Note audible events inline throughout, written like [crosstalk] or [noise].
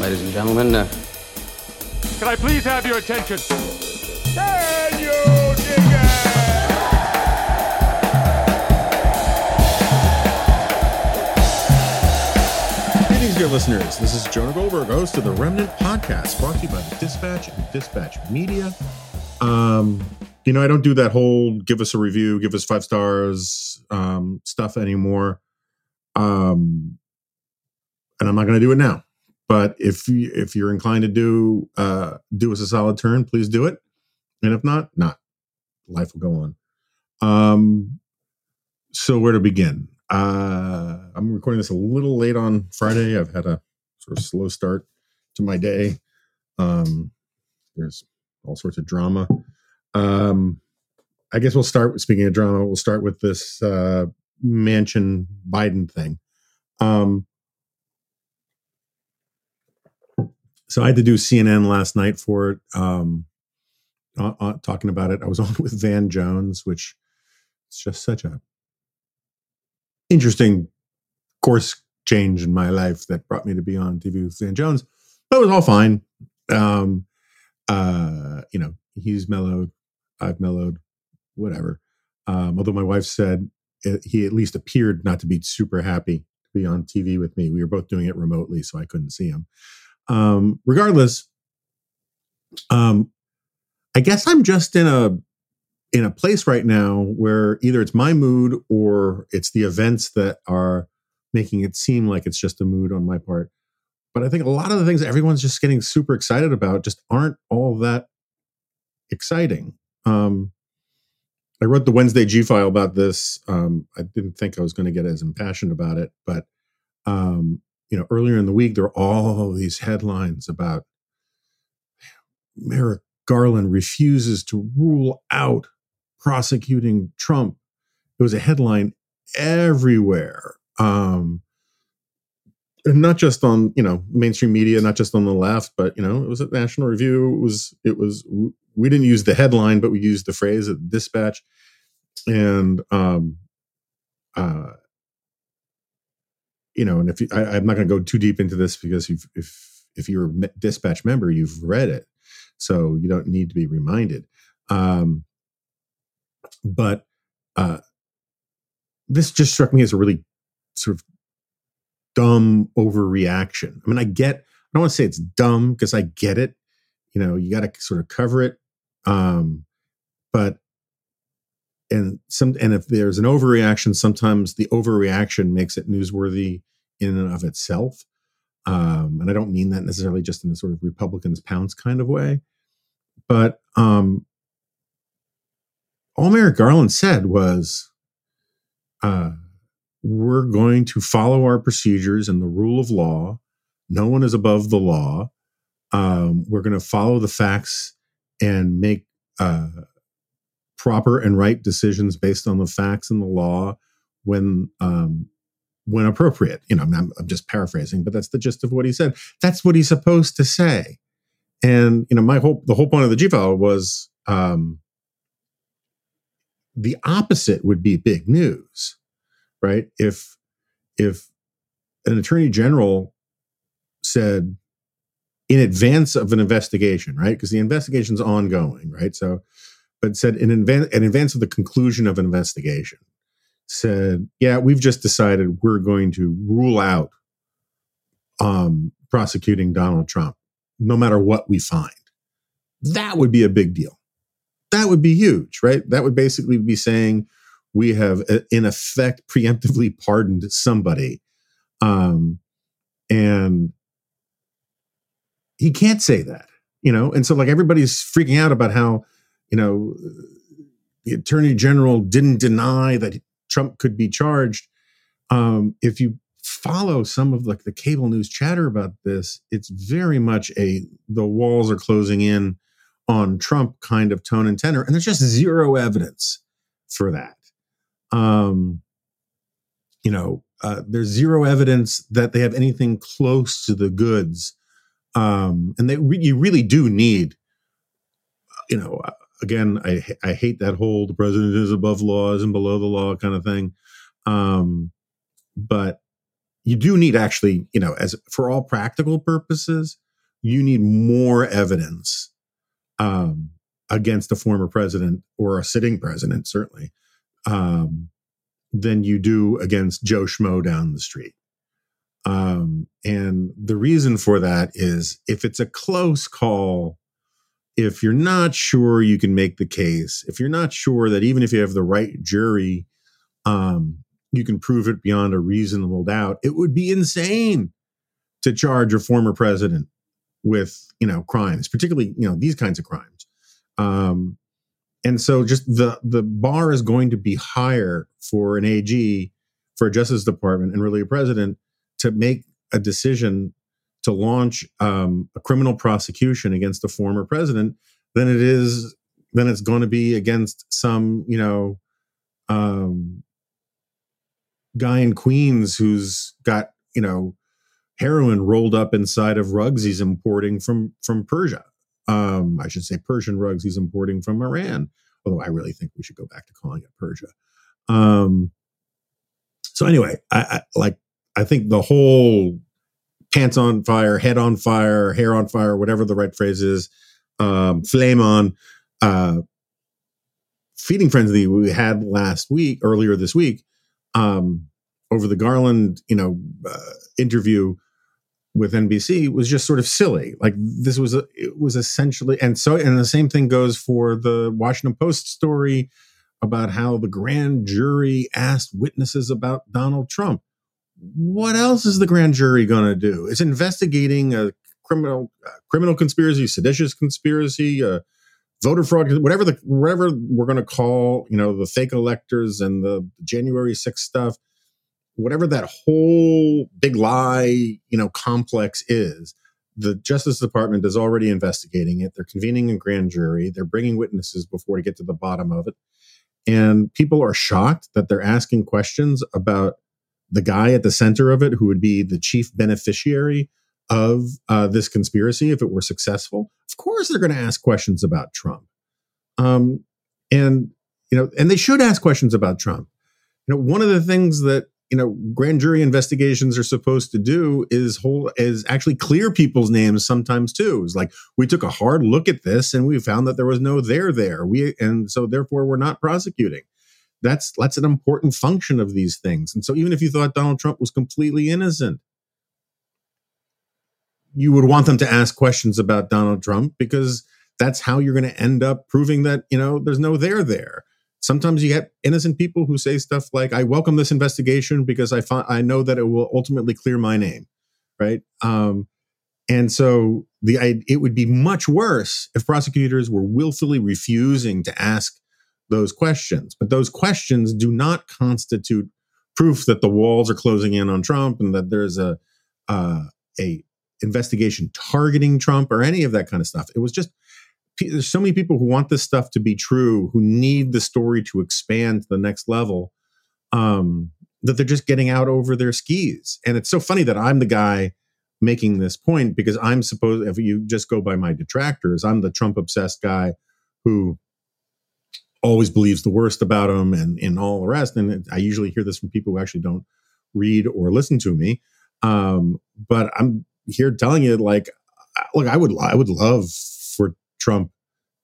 Ladies and gentlemen, uh, Can I please have your attention? Can you dig it? Greetings, dear listeners. This is Jonah Goldberg, host of the Remnant Podcast, brought to you by the Dispatch and Dispatch Media. Um, you know, I don't do that whole give us a review, give us five stars um, stuff anymore. Um, and I'm not going to do it now. But if you, if you're inclined to do uh, do us a solid turn, please do it. And if not, not. Life will go on. Um, so where to begin? Uh, I'm recording this a little late on Friday. I've had a sort of slow start to my day. Um, there's all sorts of drama. Um, I guess we'll start with speaking of drama. We'll start with this uh, Manchin Biden thing. Um, so I had to do CNN last night for it, um, uh, uh, talking about it. I was [laughs] on with Van Jones, which is just such a interesting course change in my life that brought me to be on TV with Van Jones. But it was all fine. Um, uh, you know, he's mellowed, I've mellowed, whatever. Um, although my wife said it, he at least appeared not to be super happy to be on TV with me. We were both doing it remotely, so I couldn't see him. Um, regardless, um, I guess I'm just in a in a place right now where either it's my mood or it's the events that are making it seem like it's just a mood on my part. But I think a lot of the things everyone's just getting super excited about just aren't all that exciting. Um, I wrote the Wednesday G file about this. Um, I didn't think I was going to get as impassioned about it, but um, you know, earlier in the week there were all these headlines about Merrick Garland refuses to rule out prosecuting Trump. It was a headline everywhere. Um, and not just on you know mainstream media, not just on the left, but you know it was a National Review. It was it was we didn't use the headline, but we used the phrase at Dispatch, and um, uh, you know, and if you, I, I'm not going to go too deep into this because if if if you're a Dispatch member, you've read it, so you don't need to be reminded. Um, but uh, this just struck me as a really sort of dumb overreaction. I mean, I get, I don't want to say it's dumb because I get it. You know, you got to sort of cover it. Um, but, and some, and if there's an overreaction, sometimes the overreaction makes it newsworthy in and of itself. Um, and I don't mean that necessarily just in a sort of Republicans pounce kind of way. But um, all Merrick Garland said was, uh, we're going to follow our procedures and the rule of law. No one is above the law. Um, we're going to follow the facts and make uh, proper and right decisions based on the facts and the law when um, when appropriate. You know, I'm, I'm just paraphrasing, but that's the gist of what he said. That's what he's supposed to say. And you know, my whole the whole point of the G file was um, the opposite would be big news right if if an attorney general said in advance of an investigation right because the investigation's ongoing right so but said in advance in advance of the conclusion of an investigation said yeah we've just decided we're going to rule out um prosecuting donald trump no matter what we find that would be a big deal that would be huge, right? That would basically be saying we have, uh, in effect, preemptively pardoned somebody. Um, and he can't say that, you know, and so like everybody's freaking out about how, you know, the attorney general didn't deny that Trump could be charged. Um, if you follow some of like the cable news chatter about this, it's very much a the walls are closing in on Trump kind of tone and tenor, and there's just zero evidence for that. Um, you know, uh, there's zero evidence that they have anything close to the goods, um, and they re- you really do need, you know, uh, again, I I hate that whole the president is above laws and below the law kind of thing, um, but you do need actually, you know, as for all practical purposes, you need more evidence um, against a former president or a sitting president, certainly, um, than you do against Joe Schmo down the street. Um, and the reason for that is if it's a close call, if you're not sure you can make the case, if you're not sure that even if you have the right jury, um, you can prove it beyond a reasonable doubt, it would be insane to charge a former president with you know crimes, particularly you know these kinds of crimes. Um, and so, just the the bar is going to be higher for an AG, for a Justice Department, and really a president to make a decision to launch um, a criminal prosecution against a former president than it is than it's going to be against some you know um, guy in Queens who's got you know heroin rolled up inside of rugs he's importing from from Persia. Um, I should say Persian rugs he's importing from Iran. Although I really think we should go back to calling it Persia. Um, so anyway, I, I like I think the whole pants on fire, head on fire, hair on fire, whatever the right phrase is, um, flame on. Uh, feeding frenzy we had last week, earlier this week, um, over the Garland, you know, uh, interview with NBC was just sort of silly. Like this was a, it was essentially, and so and the same thing goes for the Washington Post story about how the grand jury asked witnesses about Donald Trump. What else is the grand jury going to do? It's investigating a criminal uh, criminal conspiracy, seditious conspiracy, uh, voter fraud, whatever the whatever we're going to call, you know, the fake electors and the January 6th stuff whatever that whole big lie, you know, complex is, the Justice Department is already investigating it. They're convening a grand jury. They're bringing witnesses before to get to the bottom of it. And people are shocked that they're asking questions about the guy at the center of it, who would be the chief beneficiary of uh, this conspiracy if it were successful. Of course, they're going to ask questions about Trump. Um, and you know, and they should ask questions about Trump. You know, one of the things that you know grand jury investigations are supposed to do is hold is actually clear people's names sometimes too it's like we took a hard look at this and we found that there was no there there we and so therefore we're not prosecuting that's that's an important function of these things. And so even if you thought donald trump was completely innocent you would want them to ask questions about donald trump because that's how you're going to end up proving that you know there's no there there. Sometimes you get innocent people who say stuff like i welcome this investigation because i find i know that it will ultimately clear my name right? Um, and so the I, it would be much worse if prosecutors were willfully refusing to ask those questions but those questions do not constitute proof that the walls are closing in on trump and that there's a uh, a investigation targeting trump or any of that kind of stuff it was just there's so many people who want this stuff to be true, who need the story to expand to the next level, um, that they're just getting out over their skis. And it's so funny that I'm the guy making this point because I'm supposed, if you just go by my detractors, I'm the Trump obsessed guy who always believes the worst about him and, and all the rest. And I usually hear this from people who actually don't read or listen to me. Um, but I'm here telling you, like, look, I would, I would love for Trump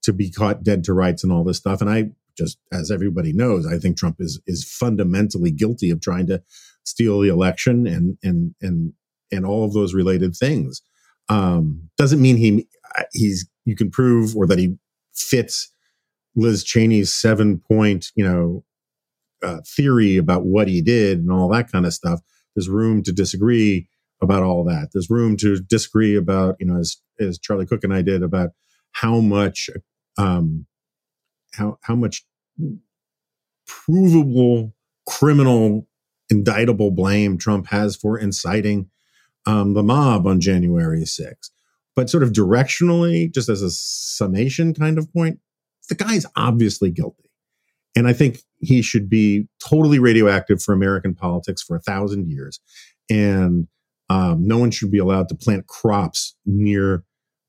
to be caught dead to rights and all this stuff. And I just, as everybody knows, I think Trump is is fundamentally guilty of trying to steal the election and and and and all of those related things. Um, doesn't mean he he's you can prove or that he fits Liz Cheney's seven point you know uh, theory about what he did and all that kind of stuff. There's room to disagree about all that. There's room to disagree about you know as as Charlie Cooke and I did about how much um, how how much provable criminal indictable blame Trump has for inciting um, the mob on January 6th. But sort of directionally, just as a summation kind of point, the guy's obviously guilty. And I think he should be totally radioactive for American politics for a thousand years. And um, no one should be allowed to plant crops near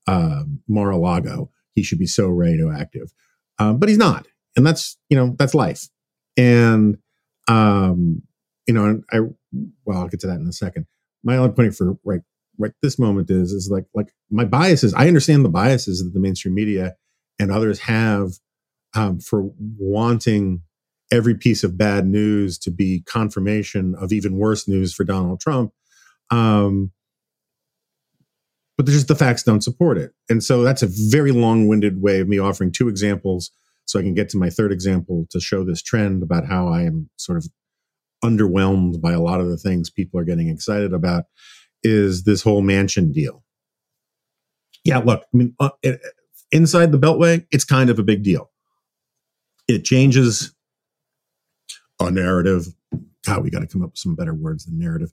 uh, Mar-a-Lago. He should be so radioactive. Um, but he's not. And that's, you know, that's life. And, um, you know, I, well, I'll get to that in a second. My only point for right, right this moment is, is like, like my biases. I understand the biases that the mainstream media and others have um, for wanting every piece of bad news to be confirmation of even worse news for Donald Trump. Um, but just the facts don't support it. And so that's a very long winded way of me offering two examples so I can get to my third example to show this trend about how I am sort of underwhelmed by a lot of the things people are getting excited about is this whole Manchin deal. Yeah, look, I mean, uh, it, inside the Beltway, it's kind of a big deal. It changes a narrative. God, we got to come up with some better words than narrative.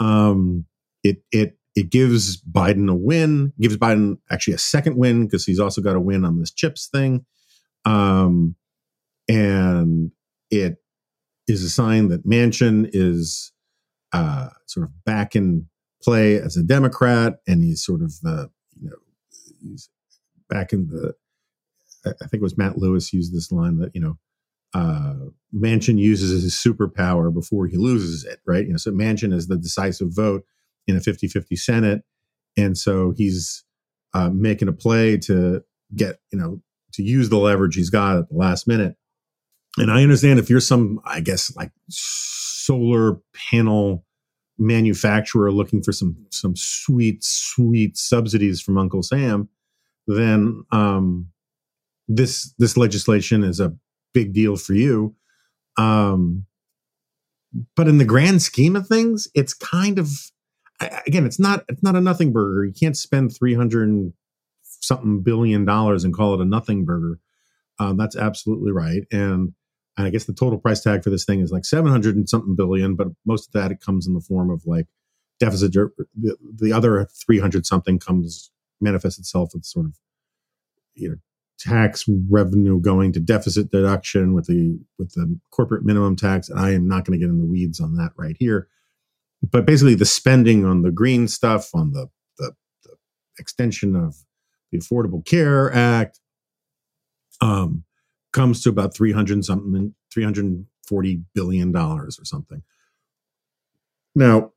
Um, it it it gives Biden a win. Gives Biden actually a second win because he's also got a win on this chips thing. Um, and it is a sign that Manchin is uh, sort of back in play as a Democrat, and he's sort of uh, you know he's back in the. I think it was Matt Lewis used this line that you know uh, Manchin uses his superpower before he loses it, right? You know, so Manchin is the decisive vote in a 50-50 Senate, and so he's uh, making a play to get you know to use the leverage he's got at the last minute. And I understand if you're some, I guess, like solar panel manufacturer looking for some some sweet sweet subsidies from Uncle Sam, then um, this this legislation is a big deal for you. Um, but in the grand scheme of things, it's kind of again, it's not it's not a nothing burger. You can't spend three hundred something billion dollars and call it a nothing burger. Um, that's absolutely right. And I guess the total price tag for this thing is like 700 and something billion, but most of that it comes in the form of like deficit. The, the other 300 something comes manifests itself with sort of you know tax revenue going to deficit deduction with the with the corporate minimum tax. And I am not going to get in the weeds on that right here. But basically, the spending on the green stuff, on the the, the extension of the Affordable Care Act um, comes to about 300 something, 340 billion dollars or something. Now,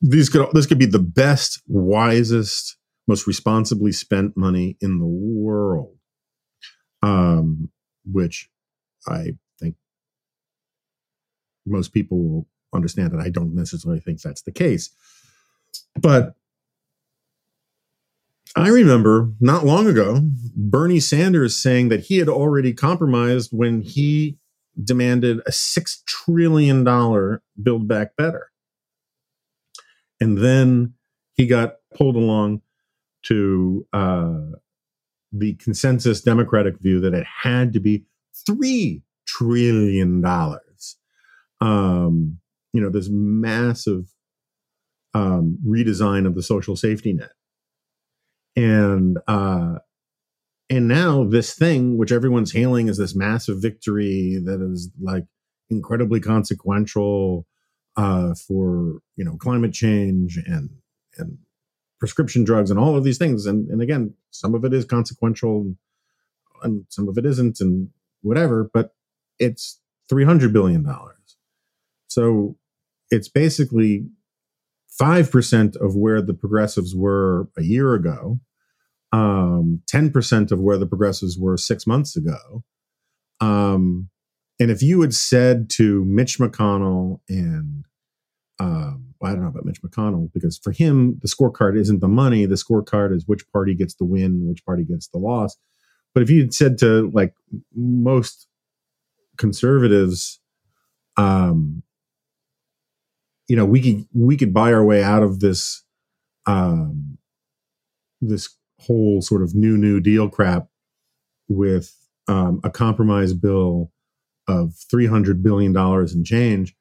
these could this could be the best, wisest, most responsibly spent money in the world, um, which I think most people will understand that I don't necessarily think that's the case. But I remember not long ago Bernie Sanders saying that he had already compromised when he demanded a $6 trillion build back better. And then he got pulled along to uh, the consensus Democratic view that it had to be $3 trillion. Um, you know, this massive um, redesign of the social safety net and uh and now this thing which everyone's hailing as this massive victory that is like incredibly consequential uh for you know climate change and and prescription drugs and all of these things and and again some of it is consequential and some of it isn't and whatever but it's 300 billion dollars so it's basically 5% of where the progressives were a year ago, um, 10% of where the progressives were six months ago. Um, and if you had said to Mitch McConnell and um, I don't know about Mitch McConnell because for him, the scorecard isn't the money. The scorecard is which party gets the win, which party gets the loss. But if you had said to like most conservatives, um, you know, we could we could buy our way out of this um, this whole sort of new New Deal crap with um, a compromise bill of three hundred billion dollars and change,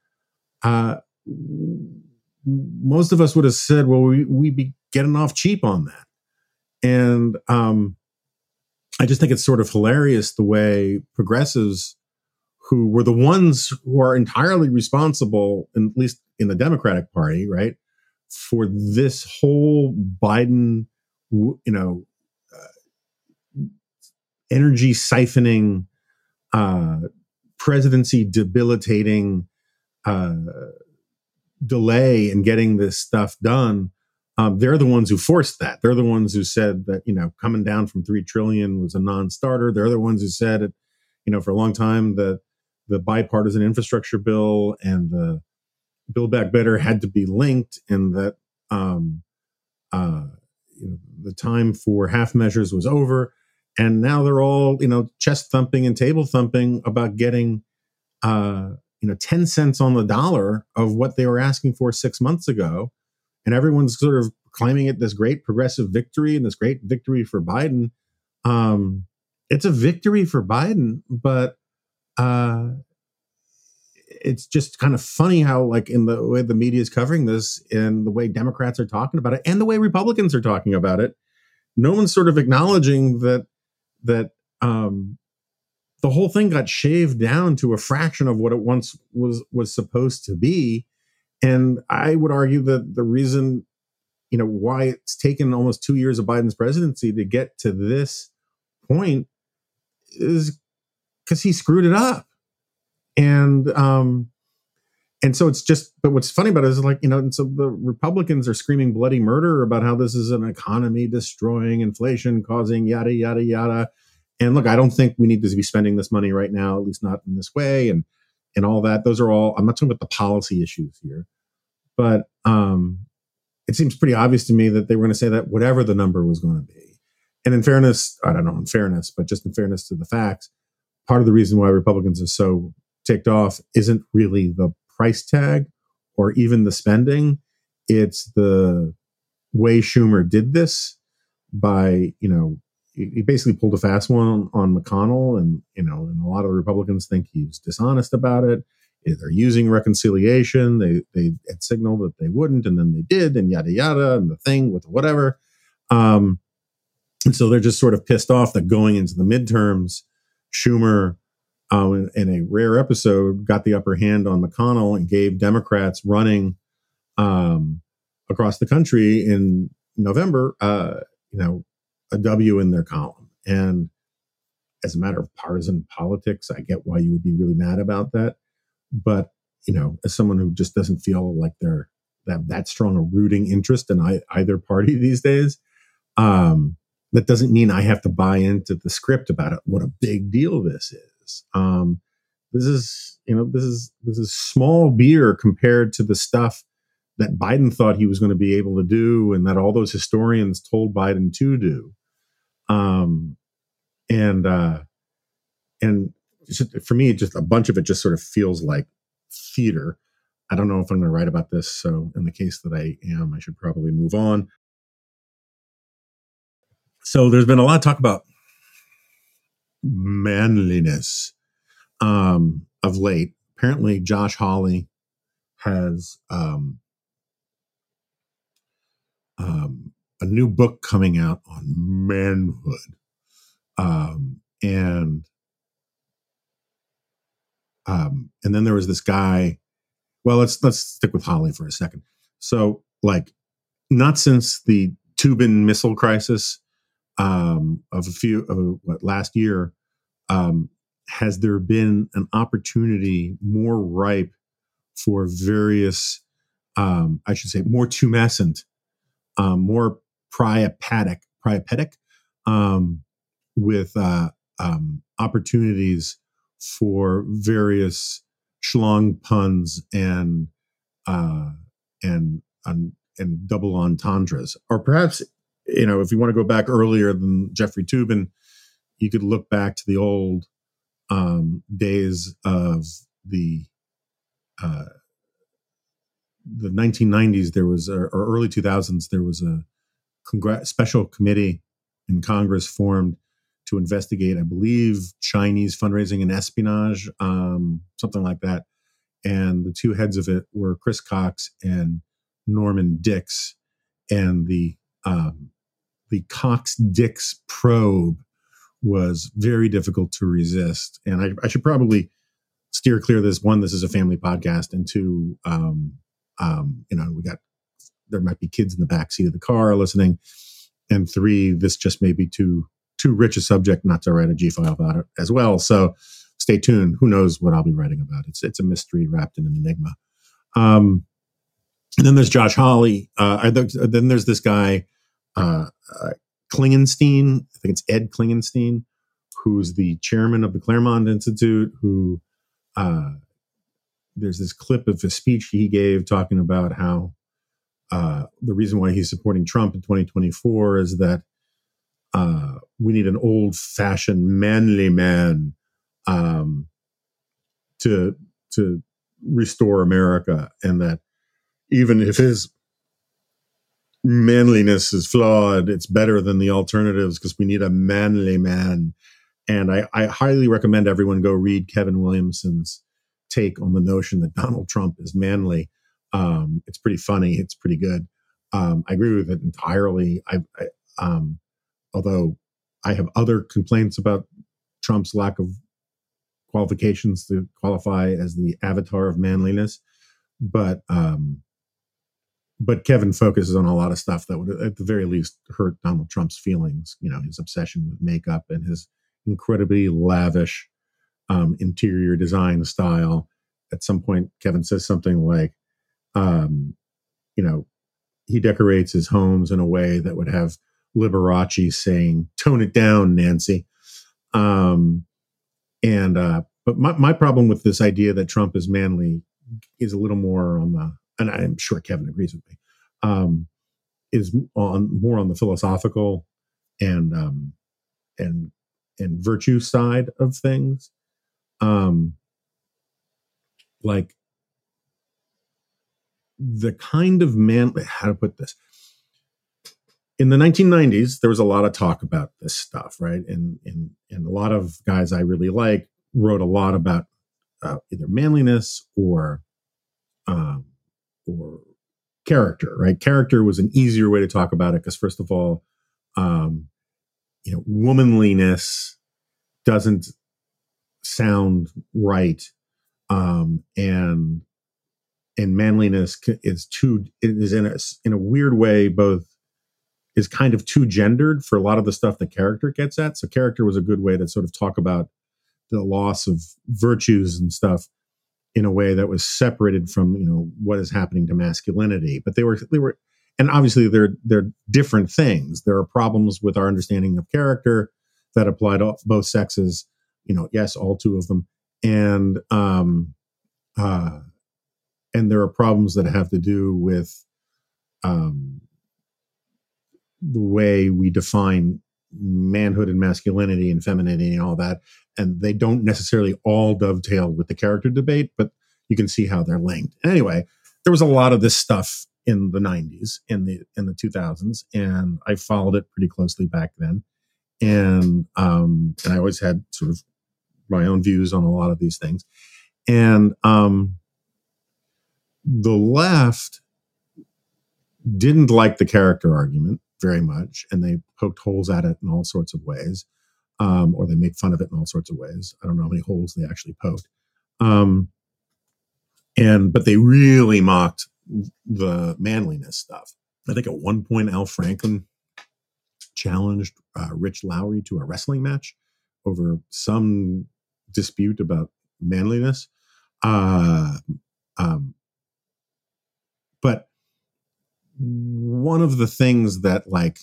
uh, most of us would have said, "Well, we we be getting off cheap on that," and um, I just think it's sort of hilarious the way progressives, who were the ones who are entirely responsible, at least in the Democratic Party, right, for this whole Biden, you know, uh, energy siphoning, uh, presidency debilitating uh, delay in getting this stuff done. Um, they're the ones who forced that. They're the ones who said that you know coming down from three trillion was a non-starter. They're the ones who said it, you know, for a long time that the bipartisan infrastructure bill and the Build Back Better had to be linked, and that um, uh, you know, the time for half measures was over. And now they're all you know chest thumping and table thumping about getting uh, you know 10 cents on the dollar of what they were asking for six months ago, and everyone's sort of claiming it this great progressive victory and this great victory for Biden. Um, it's a victory for Biden, but uh, it's just kind of funny how like in the way the media is covering this and the way democrats are talking about it and the way republicans are talking about it no one's sort of acknowledging that that um the whole thing got shaved down to a fraction of what it once was was supposed to be. And i would argue that the reason you know why it's taken almost 2 years of biden's presidency to get to this point is cuz he screwed it up. And um and so it's just but what's funny about it is like you know and so the republicans are screaming bloody murder about how this is an economy destroying inflation causing yada yada yada and look i don't think we need to be spending this money right now at least not in this way and and all that those are all i'm not talking about the policy issues here but um it seems pretty obvious to me that they were going to say that whatever the number was going to be and in fairness i don't know in fairness but just in fairness to the facts part of the reason why republicans are so ticked off isn't really the price tag or even the spending. It's the way Schumer did this by, you know, he basically pulled a fast one on, on McConnell, and you know, and a lot of the Republicans think he's dishonest about it. They're using reconciliation. They they had signaled that they wouldn't, and then they did, and yada yada, and the thing with whatever. Um, and so they're just sort of pissed off that going into the midterms, Schumer um, in, in, a rare episode, got the upper hand on McConnell and gave Democrats running um, across the country in November, uh, you know, a W in their column. And as a matter of partisan politics, I get why you would be really mad about that. But you know, as someone who just doesn't feel like they're that that strong a rooting interest in I, either party [laughs] these days, um, that doesn't mean I have to buy into the script about it, what a big deal this is. Um, this is you know this is this is small beer compared to the stuff that Biden thought he was going to be able to do, and that all those historians told Biden to do. Um, and uh, and for me, just a bunch of it just sort of feels like theater. I don't know if I'm going to write about this, so in the case that I am, I should probably move on. So there's been a lot of talk about manliness um, of late. Apparently, Josh Hawley has um, um, a new book coming out on manhood, um, and um, and then there was this guy. Well, let's let's stick with Hawley for a second. So, like, not since the Toobin missile crisis um, of a few of what, last year, um, has there been an opportunity more ripe for various, um, I should say, more tumescent, um, more priapatic, priapetic, um, with uh, um, opportunities for various schlong puns and uh, and and and double entendres, or perhaps you know, if you want to go back earlier than Jeffrey Toobin, you could look back to the old um, days of the uh, the 1990s. There was or early 2000s. There was a congr- special committee in Congress formed to investigate, I believe, Chinese fundraising and espionage, um, something like that. And the two heads of it were Chris Cox and Norman Dicks. And the um, the Cox Dicks probe was very difficult to resist. And I, I, should probably steer clear this. One, this is a family podcast, and two, um, um, you know, we got there might be kids in the back seat of the car listening, and three, this just may be too too rich a subject not to write a G file about it as well. So stay tuned. Who knows what I'll be writing about? It's it's a mystery wrapped in an enigma. Um, and then there's Josh Hawley. Uh, then there's this guy, uh, uh, Klingenstein. I think it's Ed Klingenstein, who's the chairman of the Claremont Institute. Who uh, there's this clip of a speech he gave talking about how uh, the reason why he's supporting Trump in 2024 is that uh, we need an old fashioned manly man um, to to restore America, and that even if his manliness is flawed, it's better than the alternatives because we need a manly man. And I, I highly recommend everyone go read Kevin Williamson's take on the notion that Donald Trump is manly. Um, it's pretty funny. It's pretty good. Um, I agree with it entirely. I, I um, although I have other complaints about Trump's lack of qualifications to qualify as the avatar of manliness, but um, but Kevin focuses on a lot of stuff that would, at the very least, hurt Donald Trump's feelings. You know, his obsession with makeup and his incredibly lavish um, interior design style. At some point, Kevin says something like, um, you know, he decorates his homes in a way that would have Liberace saying, "Tone it down, Nancy." Um, and uh, but my my problem with this idea that Trump is manly is a little more on the, and I'm sure Kevin agrees with me, um, is on more on the philosophical and um, and and virtue side of things. Um, like the kind of man, how to put this in the 1990s, there was a lot of talk about this stuff, right? And and and a lot of guys I really like wrote a lot about uh, either manliness or um, or character, right? Character was an easier way to talk about it because, first of all, um, you know, womanliness doesn't sound right, um, and and manliness is too is in a in a weird way both is kind of too gendered for a lot of the stuff that character gets at. So character was a good way to sort of talk about the loss of virtues and stuff in a way that was separated from you know what is happening to masculinity. But they were they were and obviously they're they're different things. There are problems with our understanding of character that apply to both sexes. You know, yes, all two of them, and um, uh, and there are problems that have to do with um, the way we define manhood and masculinity and femininity and all that. And they don't necessarily all dovetail with the character debate, but you can see how they're linked. Anyway, there was a lot of this stuff in the 90s in the in the 2000s and i followed it pretty closely back then and um and i always had sort of my own views on a lot of these things and um the left didn't like the character argument very much, and they poked holes at it in all sorts of ways, um, or they make fun of it in all sorts of ways. I don't know how many holes they actually poked, um, and but they really mocked the manliness stuff. I think at one point Al Franken challenged uh, Rich Lowry to a wrestling match over some dispute about manliness. Uh, um, one of the things that like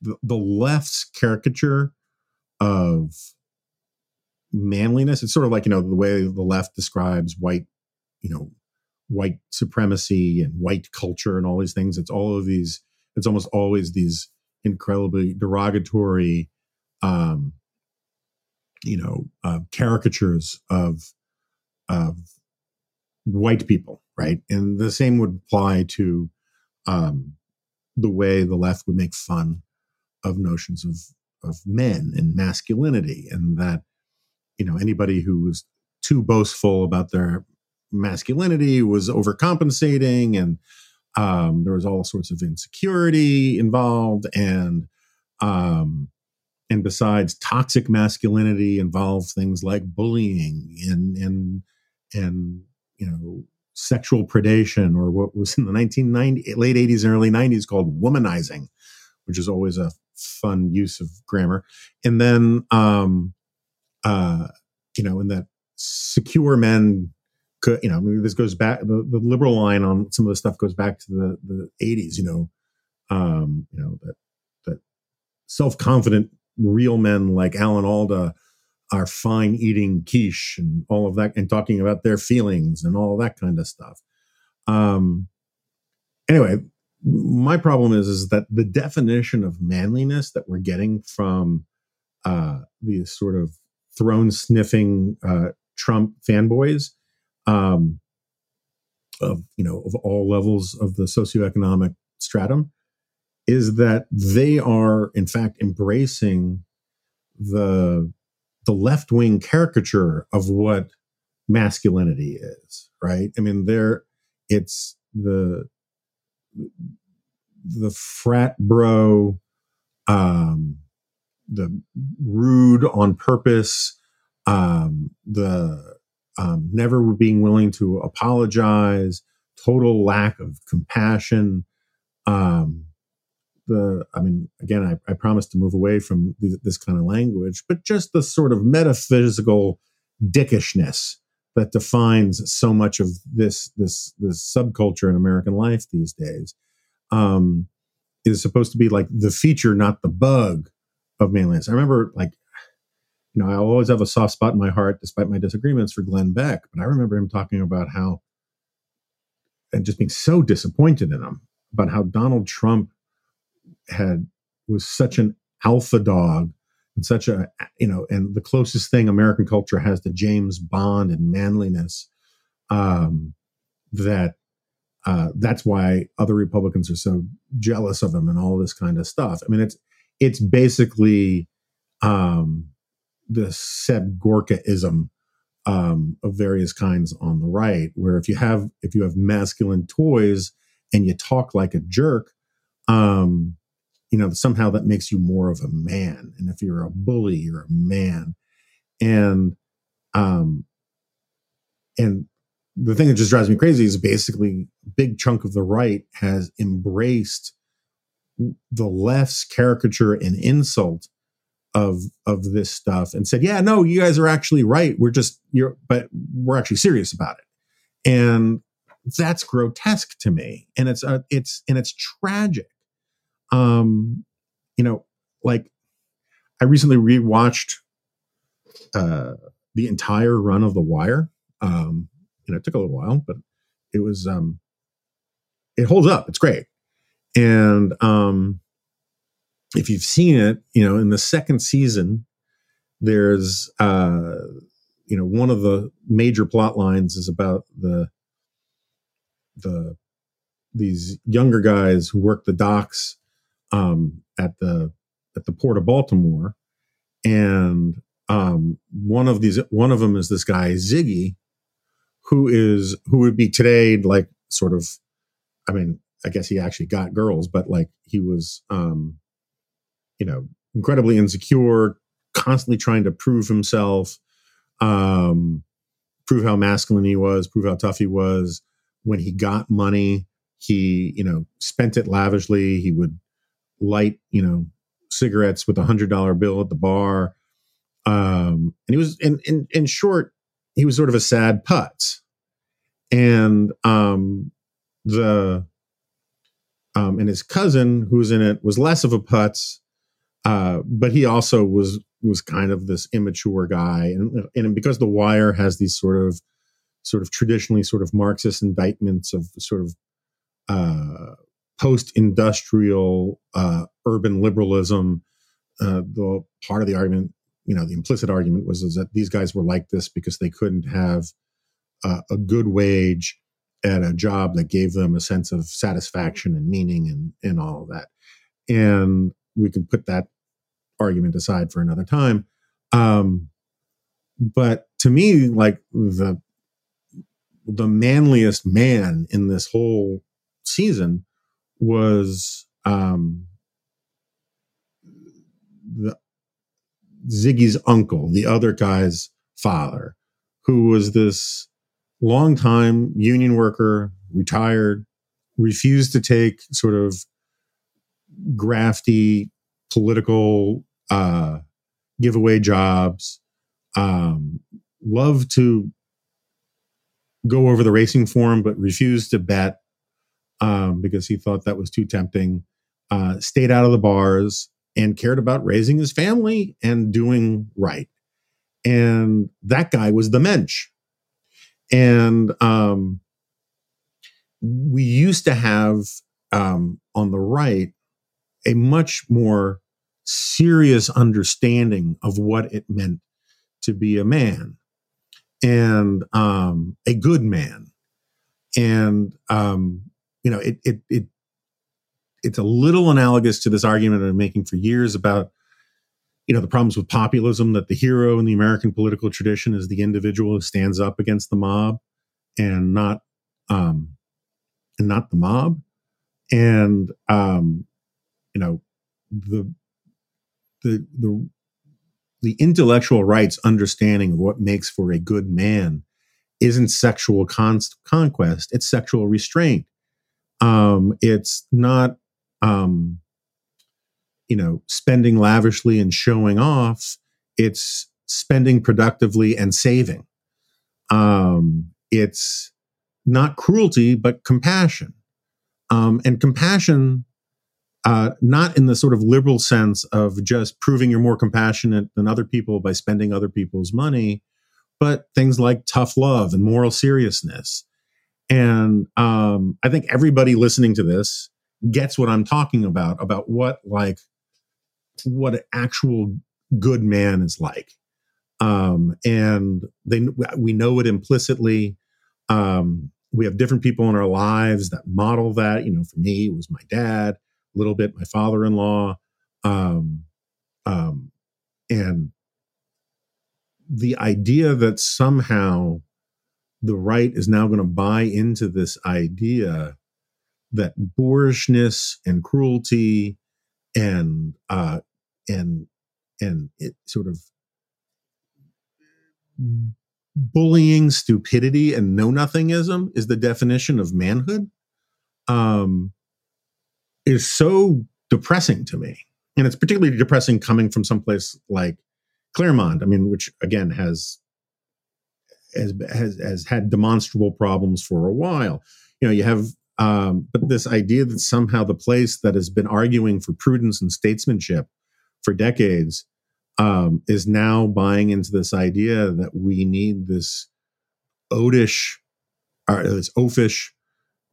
the, the left's caricature of manliness it's sort of like you know the way the left describes white you know white supremacy and white culture and all these things. It's all of these it's almost always these incredibly derogatory um you know uh, caricatures of of white people right? And the same would apply to um, the way the left would make fun of notions of of men and masculinity, and that you know anybody who was too boastful about their masculinity was overcompensating, and um, there was all sorts of insecurity involved, and um, and besides toxic masculinity involved things like bullying and and and you know sexual predation or what was in the 1990 late 80s and early 90s called womanizing which is always a fun use of grammar. And then um uh you know in that secure men could you know this goes back the, the liberal line on some of the stuff goes back to the the 80s you know um you know that that self-confident real men like alan alda are fine eating quiche and all of that and talking about their feelings and all that kind of stuff. Um, anyway, my problem is is that the definition of manliness that we're getting from uh, sort of throne sniffing uh, Trump fanboys um, of you know of all levels of the socioeconomic stratum is that they are in fact embracing the the left wing caricature of what masculinity is, right? I mean, there it's the the frat bro, um, the rude on purpose, um, the um, never being willing to apologize, total lack of compassion, um, the i mean again i, I promise to move away from this kind of language but just the sort of metaphysical dickishness that defines so much of this this this subculture in american life these days um, is supposed to be like the feature not the bug of manliness i remember like you know i always have a soft spot in my heart despite my disagreements for glenn beck but i remember him talking about how and just being so disappointed in him about how donald trump had was such an alpha dog and such a you know and the closest thing american culture has to james bond and manliness um that uh that's why other republicans are so jealous of him and all this kind of stuff. I mean it's it's basically um the seb gorkaism um of various kinds on the right where if you have if you have masculine toys and you talk like a jerk um you know somehow that makes you more of a man. And if you're a bully you're a man. And um and the thing that just drives me crazy is basically big chunk of the right has embraced the left's caricature and insult of of this stuff and said yeah no you guys are actually right. We're just you're but we're actually serious about it. And that's grotesque to me. And it's uh, it's and it's tragic um, you know, like I recently rewatched uh, the entire run of The Wire. Um, know, it took a little while, but it was um, it holds up. It's great. And um, if you've seen it, you know, in the second season, there's uh, you know one of the major plot lines is about the the these younger guys who work the docks um, at the at the port of Baltimore, and um, one of these one of them is this guy Ziggy, who is who would be today like sort of, I mean, I guess he actually got girls, but like he was, um, you know, incredibly insecure, constantly trying to prove himself, um, prove how masculine he was, prove how tough he was. When he got money, he you know spent it lavishly. He would light, you know, cigarettes with a hundred dollar bill at the bar. Um, and he was in, in, in short, he was sort of a sad putz. And, um, the, um, and his cousin who was in it was less of a putz, uh, but he also was, was kind of this immature guy. And, and because The Wire has these sort of, sort of traditionally sort of Marxist indictments of sort of, uh, post-industrial uh, urban liberalism. Uh, the part of the argument, you know, the implicit argument was is that these guys were like this because they couldn't have uh, a good wage at a job that gave them a sense of satisfaction and meaning and and all of that. And we can put that argument aside for another time. Um, but to me, like the the manliest man in this whole season was um, the Ziggy's uncle, the other guy's father, who was this longtime union worker, retired, refused to take sort of grafty political uh, giveaway jobs, um, loved to go over the racing form, but refused to bet um, because he thought that was too tempting. Uh, stayed out of the bars and cared about raising his family and doing right. And that guy was the mensch. And um, we used to have um, on the right a much more serious understanding of what it meant to be a man and um, a good man. And um, you know, it it it it's a little analogous to this argument I'm making for years about you know the problems with populism that the hero in the American political tradition is the individual who stands up against the mob and not um and not the mob. And um you know the the the the intellectual rights understanding of what makes for a good man isn't sexual con- conquest it's sexual restraint um it's not um you know spending lavishly and showing off. It's spending productively and saving. Um it's not cruelty but compassion. Um and compassion uh, not in the sort of liberal sense of just proving you're more compassionate than other people by spending other people's money, but things like tough love and moral seriousness. And um, I think everybody listening to this gets what I'm talking about about what like what an actual good man is like. Um, and they we know it implicitly. Um, we have different people in our lives that model that. You know, for me, it was my dad a little bit my father-in-law um, um, and the idea that somehow the right is now going to buy into this idea that boorishness and cruelty and uh, and and it sort of bullying stupidity and know nothingism is the definition of manhood um is so depressing to me. And it's particularly depressing coming from someplace like Claremont, I mean, which again has has has, has had demonstrable problems for a while. You know, you have um, but this idea that somehow the place that has been arguing for prudence and statesmanship for decades um, is now buying into this idea that we need this odish, or this oafish,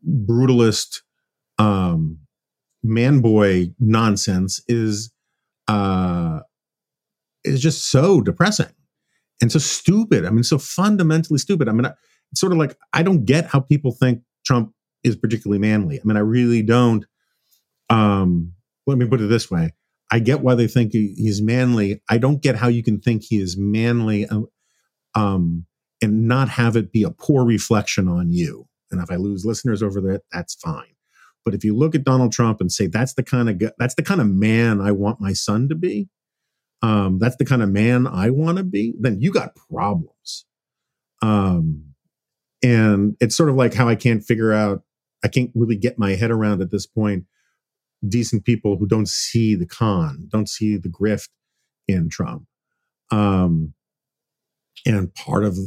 brutalist um, man boy nonsense is uh is just so depressing and so stupid. I mean, so fundamentally stupid. I mean, it's sort of like I don't get how people think Trump is particularly manly. I mean, I really don't. Um, let me put it this way: I get why they think he, he's manly. I don't get how you can think he is manly, uh, um, and not have it be a poor reflection on you. And if I lose listeners over that, that's fine. But if you look at Donald Trump and say that's the kind of that's the kind of man I want my son to be, um, that's the kind of man I want to be, then you got problems. Um, and it's sort of like how I can't figure out, I can't really get my head around at this point decent people who don't see the con, don't see the grift in Trump. Um, and part of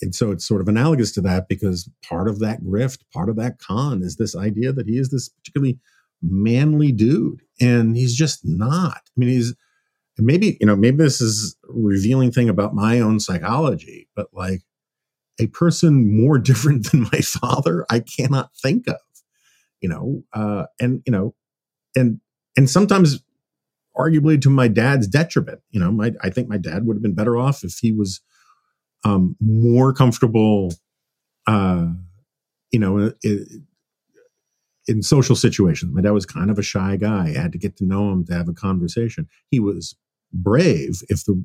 and so it's sort of analogous to that because part of that grift, part of that con is this idea that he is this particularly manly dude. And he's just not. I mean, he's maybe, you know, maybe this is a revealing thing about my own psychology, but like a person more [laughs] different than my father, I cannot think of, you know, uh, and, you know, and, and sometimes arguably to my dad's detriment, you know, my, I think my dad would have been better off if he was, um, more comfortable uh, you know, it, in social situations. My dad was kind of a shy guy. I had to get to know him to have a conversation. He was brave, if the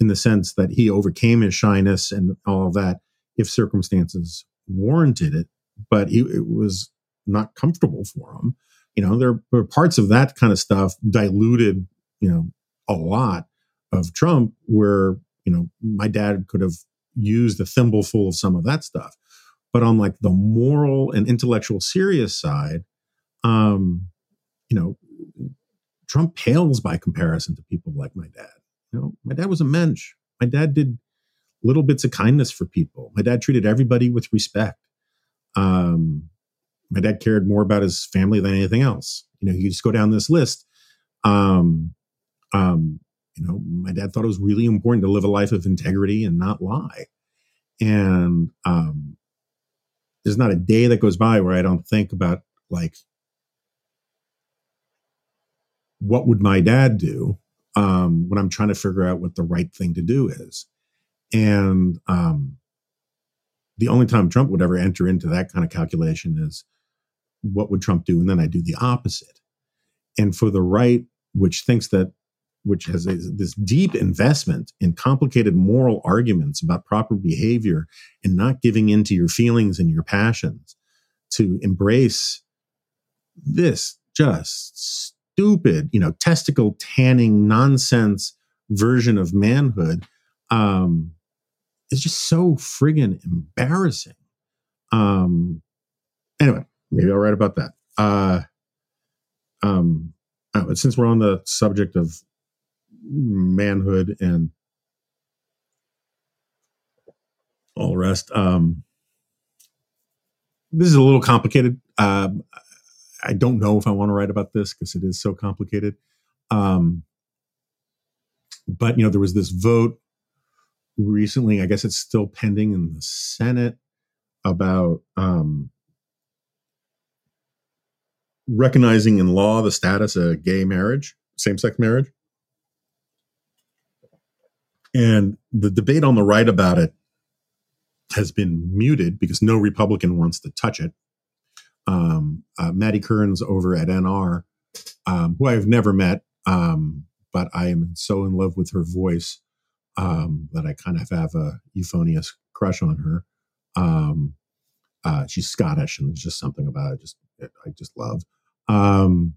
in the sense that he overcame his shyness and all that, if circumstances warranted it. But he, it was not comfortable for him. You know, there were parts of that kind of stuff diluted, you know, a lot of Trump where, you know, my dad could have used a thimbleful of some of that stuff. But on like the moral and intellectual serious side, um, you know, Trump pales by comparison to people like my dad. You know, my dad was a mensch. My dad did little bits of kindness for people. My dad treated everybody with respect. Um, my dad cared more about his family than anything else. You know, you just go down this list. Um, um, you know, my dad thought it was really important to live a life of integrity and not lie. And um, there's not a day that goes by where I don't think about like, what would my dad do um, when I'm trying to figure out what the right thing to do is? And um, the only time Trump would ever enter into that kind of calculation is what would Trump do? And then I do the opposite. And for the right, which thinks that which has a, this deep investment in complicated moral arguments about proper behavior and not giving in to your feelings and your passions to embrace this just stupid, you know, testicle tanning nonsense version of manhood um, is just so friggin' embarrassing. Um, anyway, maybe I'll write about that. Uh, um, oh, since we're on the subject of manhood and all rest. Um, this is a little complicated. Um, I don't know if I want to write about this because it is so complicated. Um, but you know, there was this vote recently. I guess it's still pending in the Senate about um, recognizing in law the status of gay marriage, same-sex marriage. And the debate on the right about it has been muted because no Republican wants to touch it. Um, uh, Maddie Kearns over at NR, um, who I have never met, um, but I am so in love with her voice um, that I kind of have a euphonious crush on her. Um, uh, she's Scottish, and there's just something about it just I just love. Um,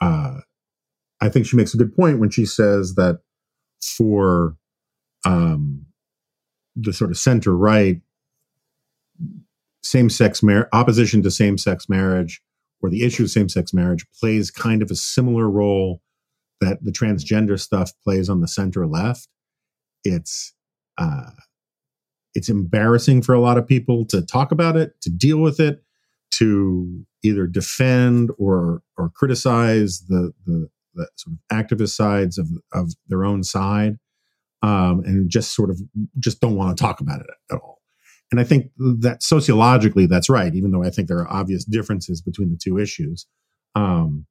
uh, I think she makes a good point when she says that for um, the sort of center right same sex marriage opposition to same sex marriage or the issue of same sex marriage plays kind of a similar role that the transgender stuff plays on the center left. It's uh, it's embarrassing for a lot of people to talk about it, to deal with it, to either defend or or criticize the the, the sort of activist sides of of their own side um, and just sort of just don't want to talk about it at all. And I think that sociologically, that's right, even though I think there are obvious differences between the two issues, um,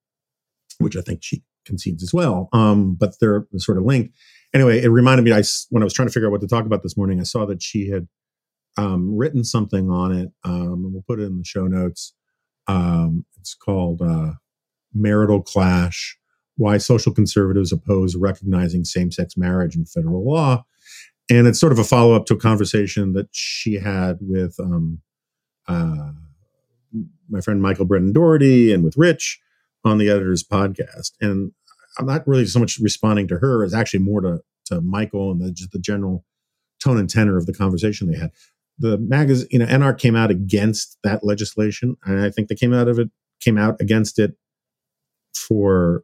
which I think she concedes as well. Um, but they're sort of linked. Anyway, it reminded me, I, when I was trying to figure out what to talk about this morning, I saw that she had um, written something on it, um, and we'll put it in the show notes. Um, it's called uh, Marital Clash why social conservatives oppose recognizing same sex marriage in federal law. And it's sort of a follow up to a conversation that she had with um, uh, my friend Michael Brendan Dougherty and with Rich on the editor's podcast. And I'm not really so much responding to her as actually more to, to Michael and the, just the general tone and tenor of the conversation they had. The magazine, you know, NR came out against that legislation. And I think they came out of it, came out against it for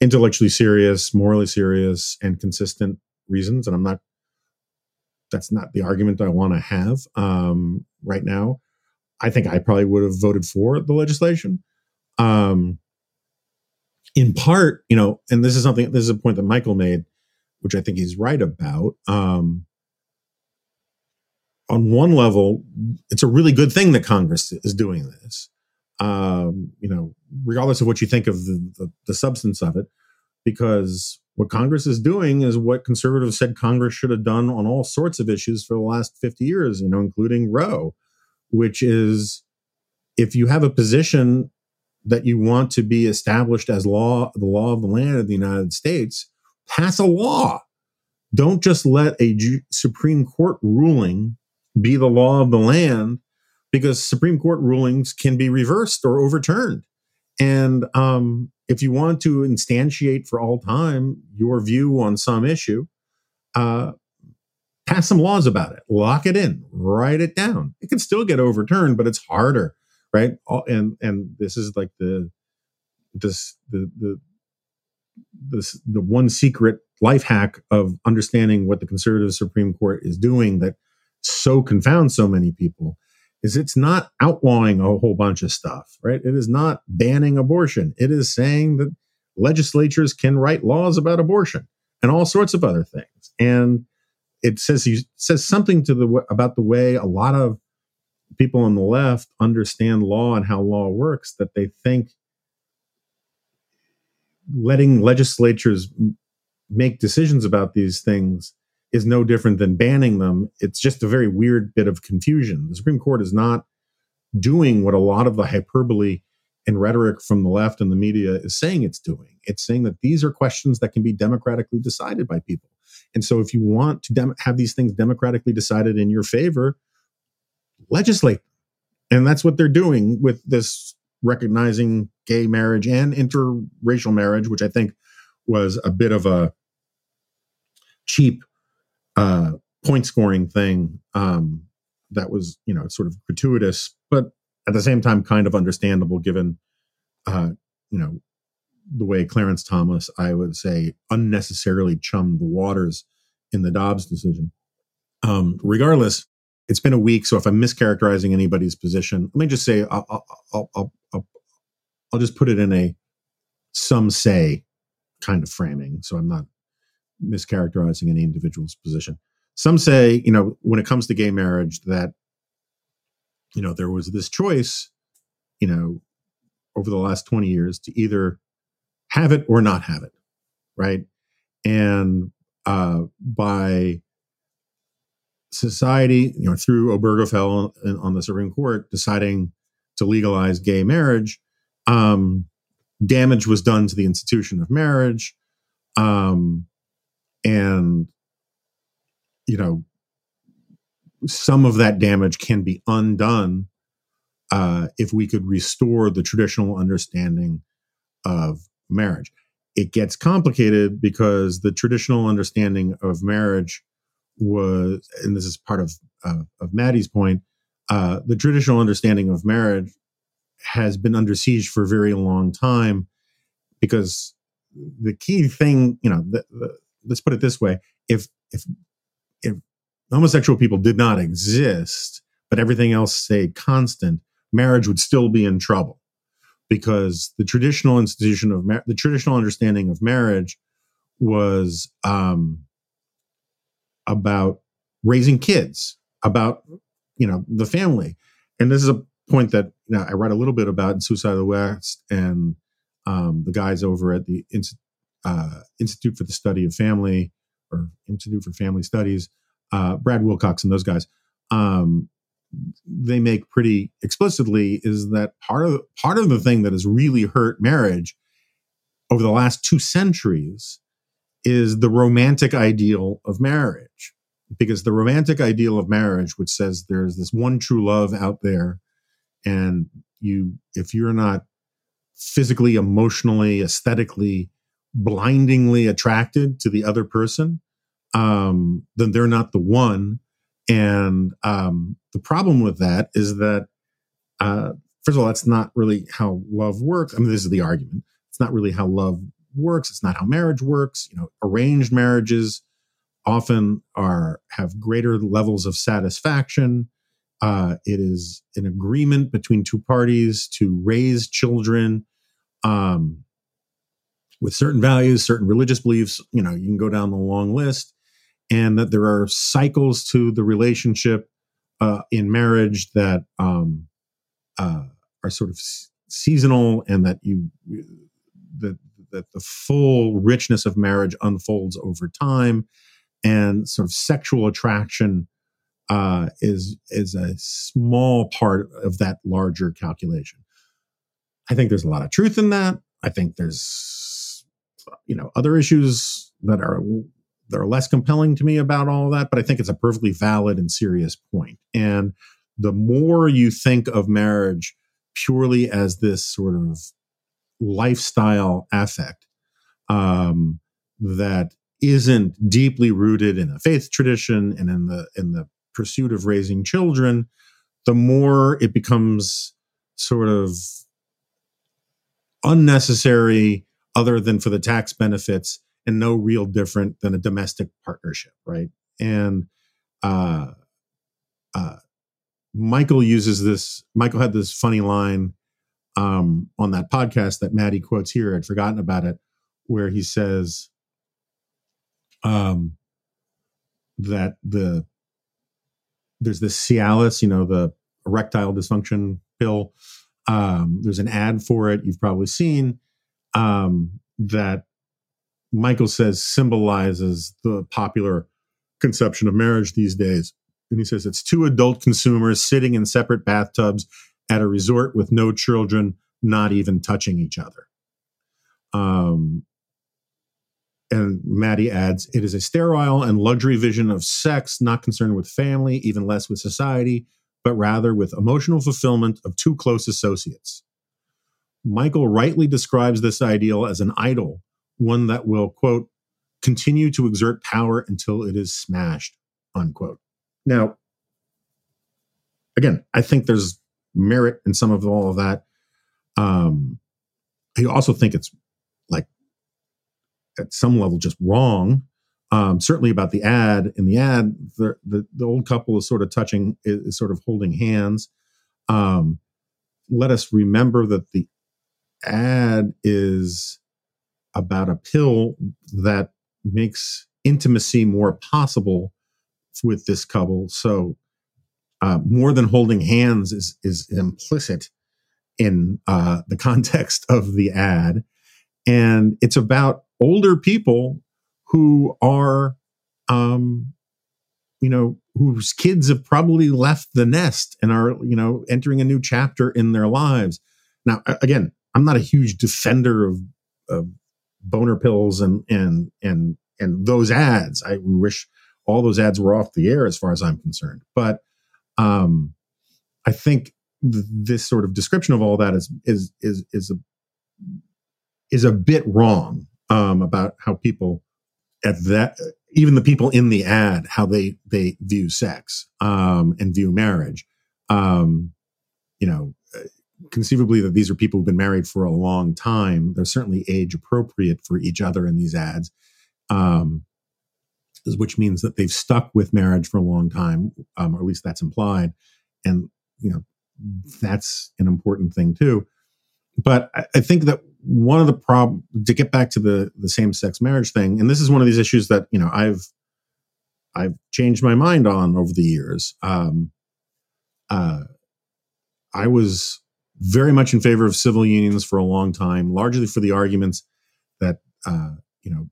intellectually serious, morally serious, and consistent reasons. And I'm not, that's not the argument I want to have um, right now. I think I probably would have voted for the legislation. Um, in part, you know, and this is something, this is a point that Michael made, which I think he's right about. Um, on one level, it's a really good thing that Congress is doing this um, you know, regardless of what you think of the, the, the substance of it, because what Congress is doing is what conservatives said Congress should have done on all sorts of issues for the last 50 years, you know, including Roe, which is if you have a position that you want to be established as law, the law of the land of the United States, pass a law. Don't just let a Supreme Court ruling be the law of the land because Supreme Court rulings can be reversed or overturned. And um, if you want to instantiate for all time your view on some issue, uh, pass some laws about it, lock it in, write it down. It can still get overturned, but it's harder, right? And and this is like the this the the this the one secret life hack of understanding what the conservative Supreme Court is doing that so confounds so many people is it's not outlawing a whole bunch of stuff, right? It is not banning abortion. It is saying that legislatures can write laws about abortion and all sorts of other things. And it says he says something to the about the way a lot of people on the left understand law and how law works that they think letting legislatures make decisions about these things is no different than banning them. It's just a very weird bit of confusion. The Supreme Court is not doing what a lot of the hyperbole and rhetoric from the left and the media is saying it's doing. It's saying that these are questions that can be democratically decided by people. And so, if you want to dem- have these things democratically decided in your favor, legislate. And that's what they're doing with this recognizing gay marriage and interracial marriage, which I think was a bit of a cheap uh, point scoring thing um, that was, you know, sort of gratuitous, but at the same time, kind of understandable given, uh, you know, the way Clarence Thomas, I would say, unnecessarily chummed the waters in the Dobbs decision. Um, regardless, it's been a week, so if I'm mischaracterizing anybody's position, let me just say I'll, I'll, I'll, I'll, I'll just put it in a some say kind of framing, so I'm not mischaracterizing any individual's position. Some say, you know, when it comes to gay marriage, that you know there was this choice, you know, over the last 20 years to either have it or not have it, right? And uh, by society, you know, through Obergefell on the Supreme Court deciding to legalize gay marriage, um, damage was done to the institution of marriage, um, and you know, some of that damage can be undone uh, if we could restore the traditional understanding of marriage. It gets complicated because the traditional understanding of marriage was, and this is part of uh, of Maddie's point, uh, the traditional understanding of marriage has been under siege for a very long time because the key thing, you know, the, the, let's put it this way: if if if homosexual people did not exist, but everything else stayed constant, marriage would still be in trouble. Because the traditional institution of mar- the traditional understanding of marriage was um, about raising kids, about you know the family, and this is a point that you know, I write a little bit about in Suicide of the West and um, the guys over at the uh, Institute for the Study of Family or Institute for Family Studies, uh, Brad Wilcox and those guys. Um, they make pretty explicitly is that part of part of the thing that has really hurt marriage over the last two centuries is the romantic ideal of marriage because the romantic ideal of marriage which says there's this one true love out there and you if you're not physically emotionally aesthetically blindingly attracted to the other person um, then they're not the one and um, the problem with that is that, uh, first of all, that's not really how love works. I mean, this is the argument. It's not really how love works. It's not how marriage works. You know, arranged marriages often are have greater levels of satisfaction. Uh, it is an agreement between two parties to raise children um, with certain values, certain religious beliefs. You know, you can go down the long list and that there are cycles to the relationship uh, in marriage that um, uh, are sort of seasonal, and that you that that the full richness of marriage unfolds over time, and sort of sexual attraction uh, is is a small part of that larger calculation. I think there's a lot of truth in that. I think there's you know other issues that are that are less compelling to me about all that, but I think it's a perfectly valid and serious point. And the more you think of marriage purely as this sort of lifestyle affect um, that isn't deeply rooted in a faith tradition and in the in the pursuit of raising children, the more it becomes sort of unnecessary, other than for the tax benefits, and no real different than a domestic partnership, right? And uh, uh, Michael uses this. Michael had this funny line um, on that podcast that Maddie quotes here. I'd forgotten about it, where he says um, that the there's this Cialis, you know, the erectile dysfunction pill. Um, there's an ad for it you've probably seen um, that Michael says symbolizes the popular conception of marriage these days. And he says it's two adult consumers sitting in separate bathtubs at a resort with no children, not even touching each other. Um, and Maddie adds, it is a sterile and luxury vision of sex, not concerned with family, even less with society, but rather with emotional fulfillment of two close associates. Michael rightly describes this ideal as an idol, one that will, quote, continue to exert power until it is smashed, unquote. Now, again, I think there's merit in some of all of that. Um, I also think it's like at some level just wrong. Um, certainly about the ad. In the ad, the, the, the old couple is sort of touching, is sort of holding hands. Um, let us remember that the ad is about a pill that makes intimacy more possible with this couple. So, uh, more than holding hands is is implicit in uh, the [laughs] context of the ad, and it's about older people who are, um, you know, whose kids have probably left the nest and are, you know, entering a new chapter in their lives. Now, again, I'm not a huge defender of, of boner pills and and and and those ads. I wish all those ads were off the air as far as I'm concerned. But um, I think th- this sort of description of all that is is is is a is a bit wrong um, about how people at that even the people in the ad how they they view sex um, and view marriage. Um, you know, conceivably that these are people who've been married for a long time. They're certainly age appropriate for each other in these ads. Um, which means that they've stuck with marriage for a long time, um, or at least that's implied. And, you know, that's an important thing too. But I, I think that one of the problem to get back to the the same sex marriage thing, and this is one of these issues that you know I've I've changed my mind on over the years. Um, uh, I was very much in favor of civil unions for a long time, largely for the arguments that uh, you know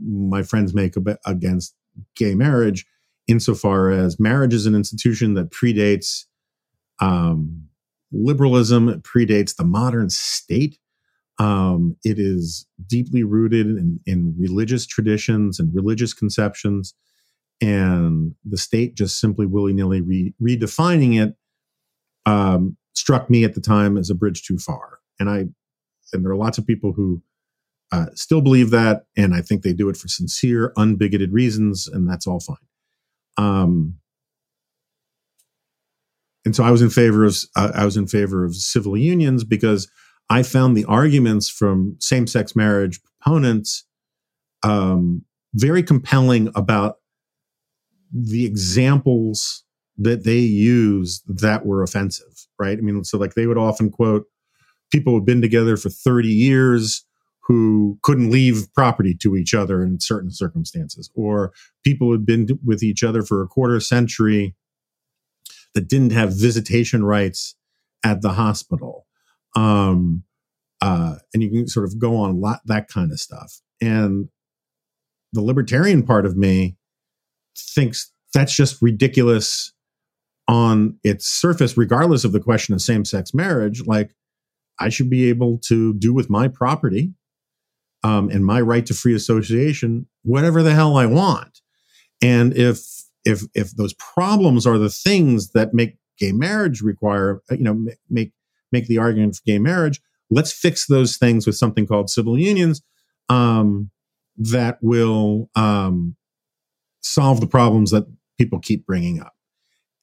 my friends make against gay marriage, insofar as marriage is an institution that predates um, liberalism, it predates the modern state. Um, it is deeply rooted in, in religious traditions and religious conceptions, and the state just simply willy nilly re- redefining it um, struck me at the time as a bridge too far. And I, and there are lots of people who uh, still believe that, and I think they do it for sincere, unbigoted reasons, and that's all fine. Um, and so I was in favor of uh, I was in favor of civil unions because I found the arguments from same-sex marriage proponents um, very compelling about the examples that they used that were offensive. Right? I mean, so like they would often quote people who've been together for 30 years who couldn't leave property to each other in certain circumstances, or people who'd been with each other for a quarter century that didn't have visitation rights at the hospital. Um, uh, and you can sort of go on lot, that kind of stuff. And the libertarian part of me thinks that's just ridiculous on its surface, regardless of the question of same sex marriage. Like, I should be able to do with my property um, and my right to free association whatever the hell I want. And if if if those problems are the things that make gay marriage require, uh, you know, make make the argument for gay marriage, let's fix those things with something called civil unions um, that will um, solve the problems that people keep bringing up.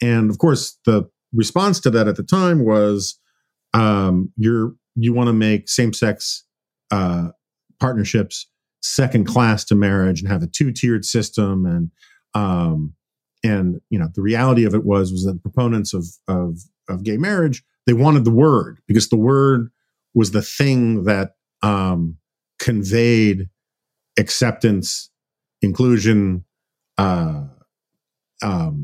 And of course, the response to that at the time was, um, you're you want to make same sex uh, partnerships second class to marriage and have a two tiered system and um, and you know the reality of it was was that proponents of of of gay marriage they wanted the word because the word was the thing that um, conveyed acceptance inclusion uh, um,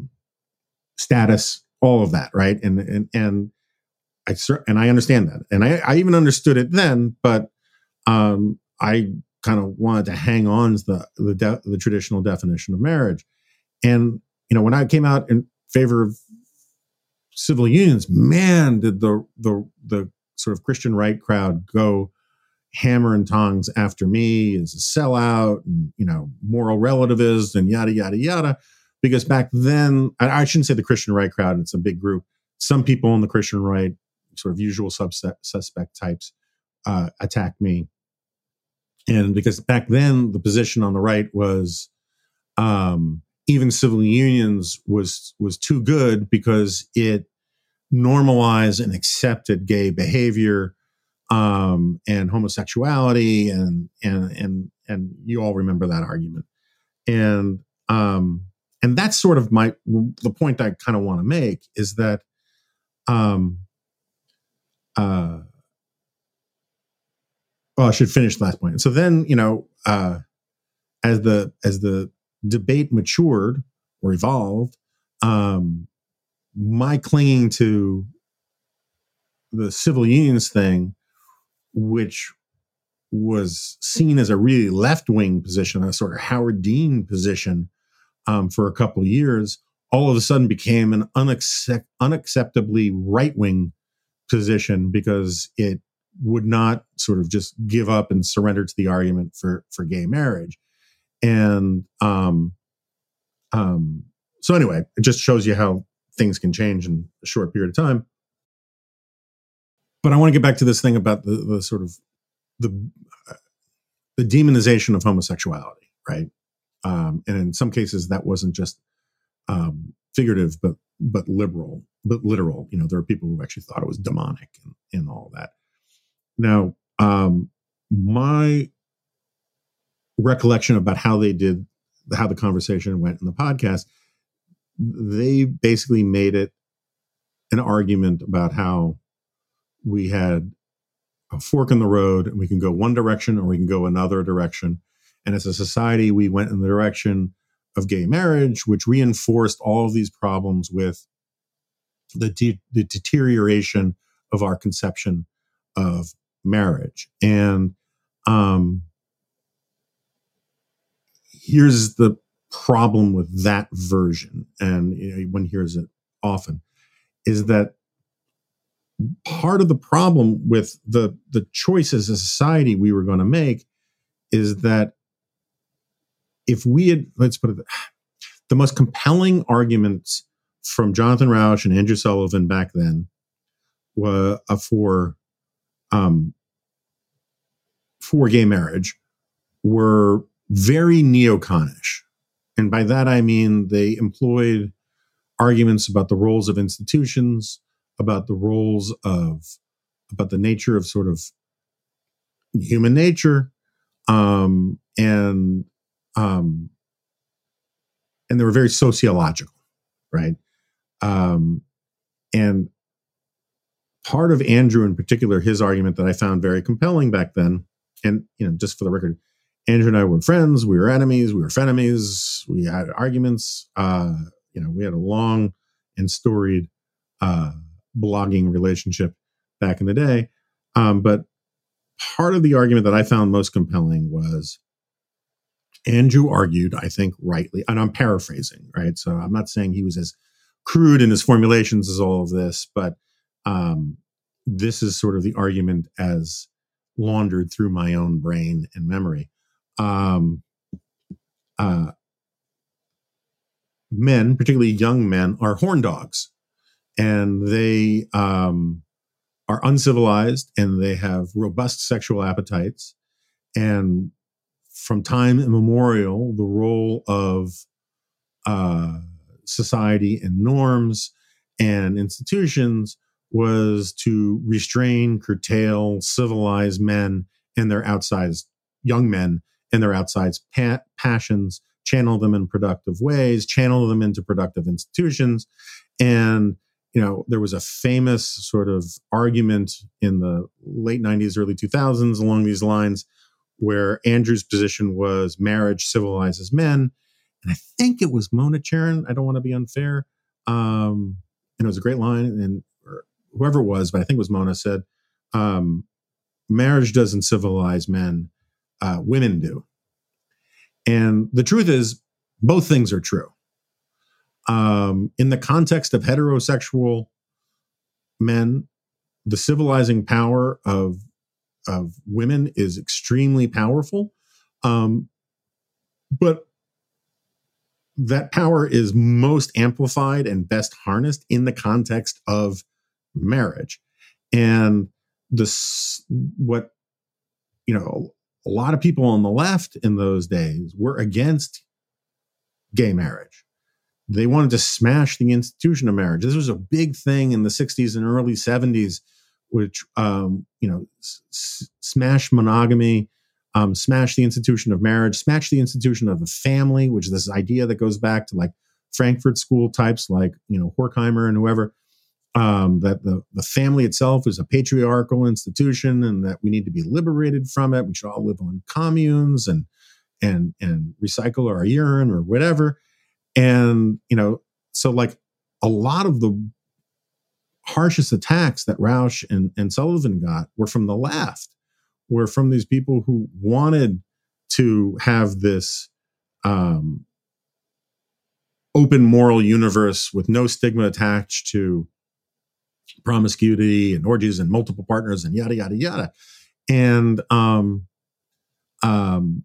status all of that right? And and and I and I understand that, and I, I even understood it then, but um, I kind of wanted to hang on to the the, de- the traditional definition of marriage, and you know when I came out in favor of civil unions, man, did the the the sort of Christian right crowd go hammer and tongs after me as a sellout and you know moral relativist and yada yada yada because back then I, shouldn't say the Christian right crowd; it's a big group. Some people in the Christian right sort of usual subset, suspect types uh, attack me. And because back then the position on the right was um, even civil unions was was too good because it normalized and accepted gay behavior um, and homosexuality and and and and you all remember that argument and um, and that's sort of my the point I kind of want to make is that um, uh, well, I should finish the last point. So then, you know, uh, as the as the debate matured or evolved, um, my clinging to the civil unions thing, which was seen as a really left wing position, a sort of Howard Dean position um, for a couple of years, all of a sudden became an unaccept- unacceptably right wing position because it would not sort of just give up and surrender to the argument for for gay marriage. And um um so anyway it just shows you how things can change in a short period of time. But i want to get back to this thing about the, the sort of the uh, the demonization of homosexuality right um and in some cases that wasn't just um figurative but but liberal but literal. You know, there are people who actually thought it was demonic and, and all that. Now, um, my recollection about how they did, how the conversation went in the podcast, they basically made it an argument about how we had a fork in the road and we can go one direction or we can go another direction. And as a society, we went in the direction of gay marriage, which reinforced all of these problems with the, de- the deterioration of our conception of marriage. And um, here's the problem with that version, and you know, one hears it often, is that part of the problem with the the choices as a society we were going to make is that if we had let's put it [sighs] the most compelling arguments from Jonathan Rauch and Andrew Sullivan back then were uh, for um, for gay marriage were very neoconish, and by that I mean they employed arguments about the roles of institutions, about the roles of about the nature of sort of human nature, um, and um, and they were very sociological, right? Um, and part of Andrew, in particular, his argument that I found very compelling back then, and you know, just for the record, Andrew and I were friends, we were enemies, we were frenemies, we had arguments. Uh, you know, we had a long and storied uh, blogging relationship back in the day. Um, but part of the argument that I found most compelling was Andrew argued, I think rightly, and I'm paraphrasing, right? So I'm not saying he was as crude in his formulations as all of this, but um, this is sort of the argument as laundered through my own brain and memory. Um, uh, men, particularly young men, are horn dogs, and they um, are uncivilized and they have robust sexual appetites. And from time immemorial, the role of uh, society and norms and institutions was to restrain, curtail, civilize men and their outsized young men and their outsized pa- passions, channel them in productive ways, channel them into productive institutions. And, you know, there was a famous sort of argument in the late 90s, early 2000s along these lines where Andrew's position was marriage civilizes men. And I think it was Mona Charen. I don't want to be unfair. Um, and it was a great line. And whoever it was, but I think it was Mona said, um, marriage doesn't civilize men, uh, women do. And the truth is, both things are true. Um, in the context of heterosexual men, the civilizing power of of women is extremely powerful. Um, but that power is most amplified and best harnessed in the context of marriage. And this, what, you know, a lot of people on the left in those days were against gay marriage. They wanted to smash the institution of marriage. This was a big thing in the 60s and early 70s, which, um, you know, s- smash monogamy, um, smash the institution of marriage, smash the institution of the family, which is this idea that goes back to like Frankfurt School types like, you know, Horkheimer and whoever um, that the, the family itself is a patriarchal institution and that we need to be liberated from it. We should all live on communes and and and recycle our urine or whatever. And you know, so like a lot of the harshest attacks that Rauch and, and Sullivan got were from the left, were from these people who wanted to have this um, open moral universe with no stigma attached to promiscuity and orgies and multiple partners and yada yada yada. And um um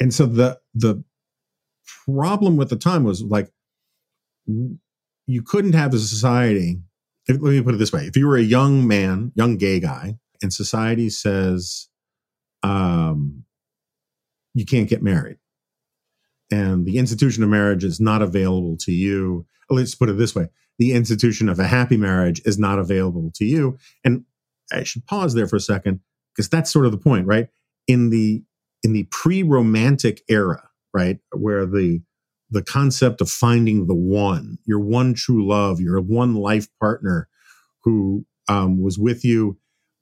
and so the the problem with the time was like you couldn't have a society if, let me put it this way if you were a young man young gay guy and society says um you can't get married and the institution of marriage is not available to you let's put it this way the institution of a happy marriage is not available to you. And I should pause there for a second because that's sort of the point, right? In the in the pre-romantic era, right, where the the concept of finding the one, your one true love, your one life partner who um, was with you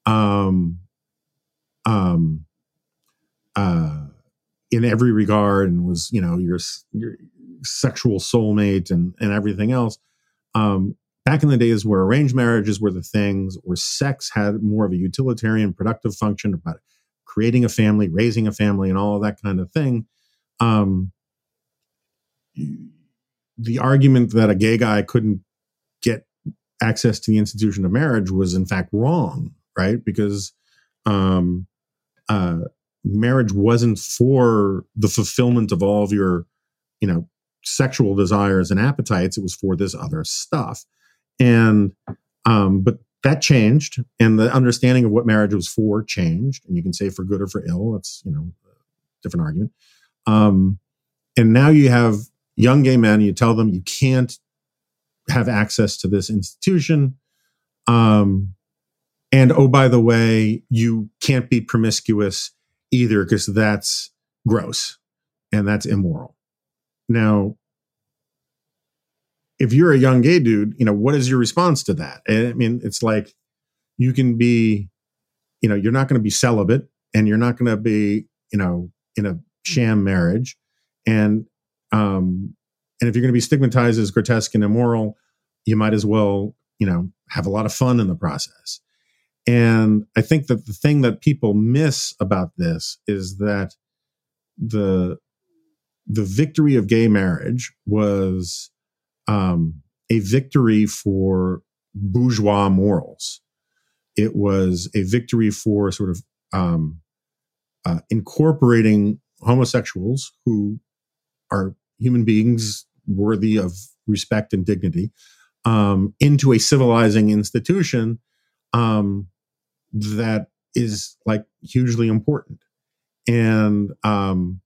um, um, uh, in every regard and was, you know, your, your sexual soulmate and, and everything else um, back in the days where arranged marriages were the things, where sex had more of a utilitarian, productive function about creating a family, raising a family, and all of that kind of thing. Um, the argument that a gay guy couldn't get access to the institution of marriage was in fact wrong, right? Because um, uh, marriage wasn't for the fulfillment of all of your, you know, sexual desires and appetites. It was for this other stuff. And, um, but that changed and the understanding of what marriage was for changed. And you can say for good or for ill. That's, you know, different argument. Um, and now you have young gay men, you tell them you can't have access to this institution. Um, and oh, by the way, you can't be promiscuous either because that's gross and that's immoral. Now, if you're a young gay dude, you know, what is your response to that? I mean, it's like you can be, you know, you're not going to be celibate and you're not going to be, you know, in a sham marriage. And, um, and if you're going to be stigmatized as grotesque and immoral, you might as well, you know, have a lot of fun in the process. And I think that the thing that people miss about this is that the the victory of gay marriage was um, a victory for bourgeois morals. It was a victory for sort of um, uh, incorporating homosexuals who are human beings worthy of respect and dignity um, into a civilizing institution um, that is like hugely important. And um,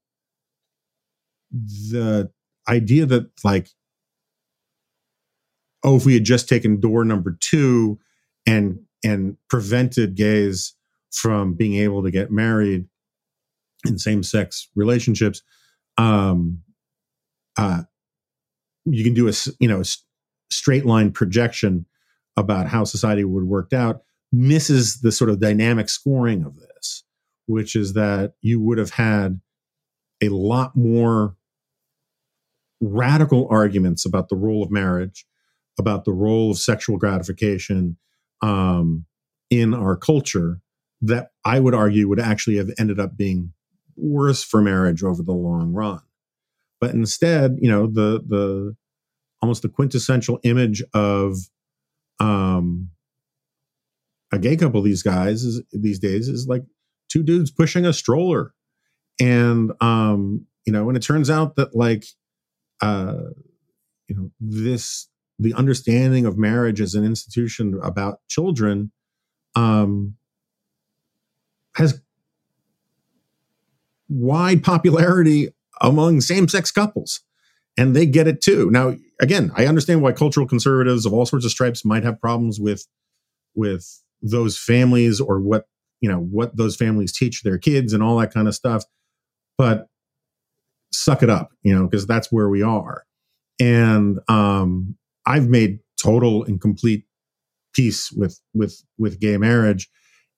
the idea that like oh if we had just taken door number two and and prevented gays from being able to get married in same-sex relationships um uh you can do a you know a straight line projection about how society would worked out misses the sort of dynamic scoring of this which is that you would have had a lot more radical arguments about the role of marriage, about the role of sexual gratification um, in our culture that I would argue would actually have ended up being worse for marriage over the long run. But instead, you know, the the almost the quintessential image of um, a gay couple these guys is these days is like two dudes pushing a stroller. And um you know and it turns out that like uh, you know this the understanding of marriage as an institution about children um, has wide popularity among same-sex couples and they get it too now again i understand why cultural conservatives of all sorts of stripes might have problems with with those families or what you know what those families teach their kids and all that kind of stuff but suck it up, you know, because that's where we are. And um, I've made total and complete peace with with with gay marriage,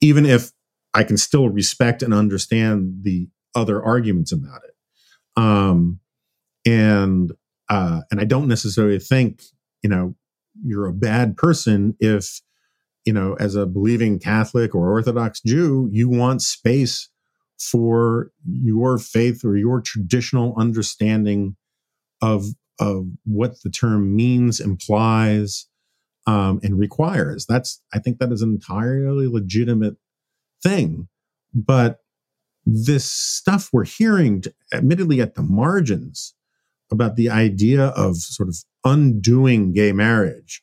even if I can still respect and understand the other arguments about it. Um, and uh, and I don't necessarily think you know you're a bad person if you know as a believing Catholic or Orthodox Jew you want space for your faith or your traditional understanding of of what the term means, implies, um, and requires. That's I think that is an entirely legitimate thing. But this stuff we're hearing, admittedly at the margins, about the idea of sort of undoing gay marriage.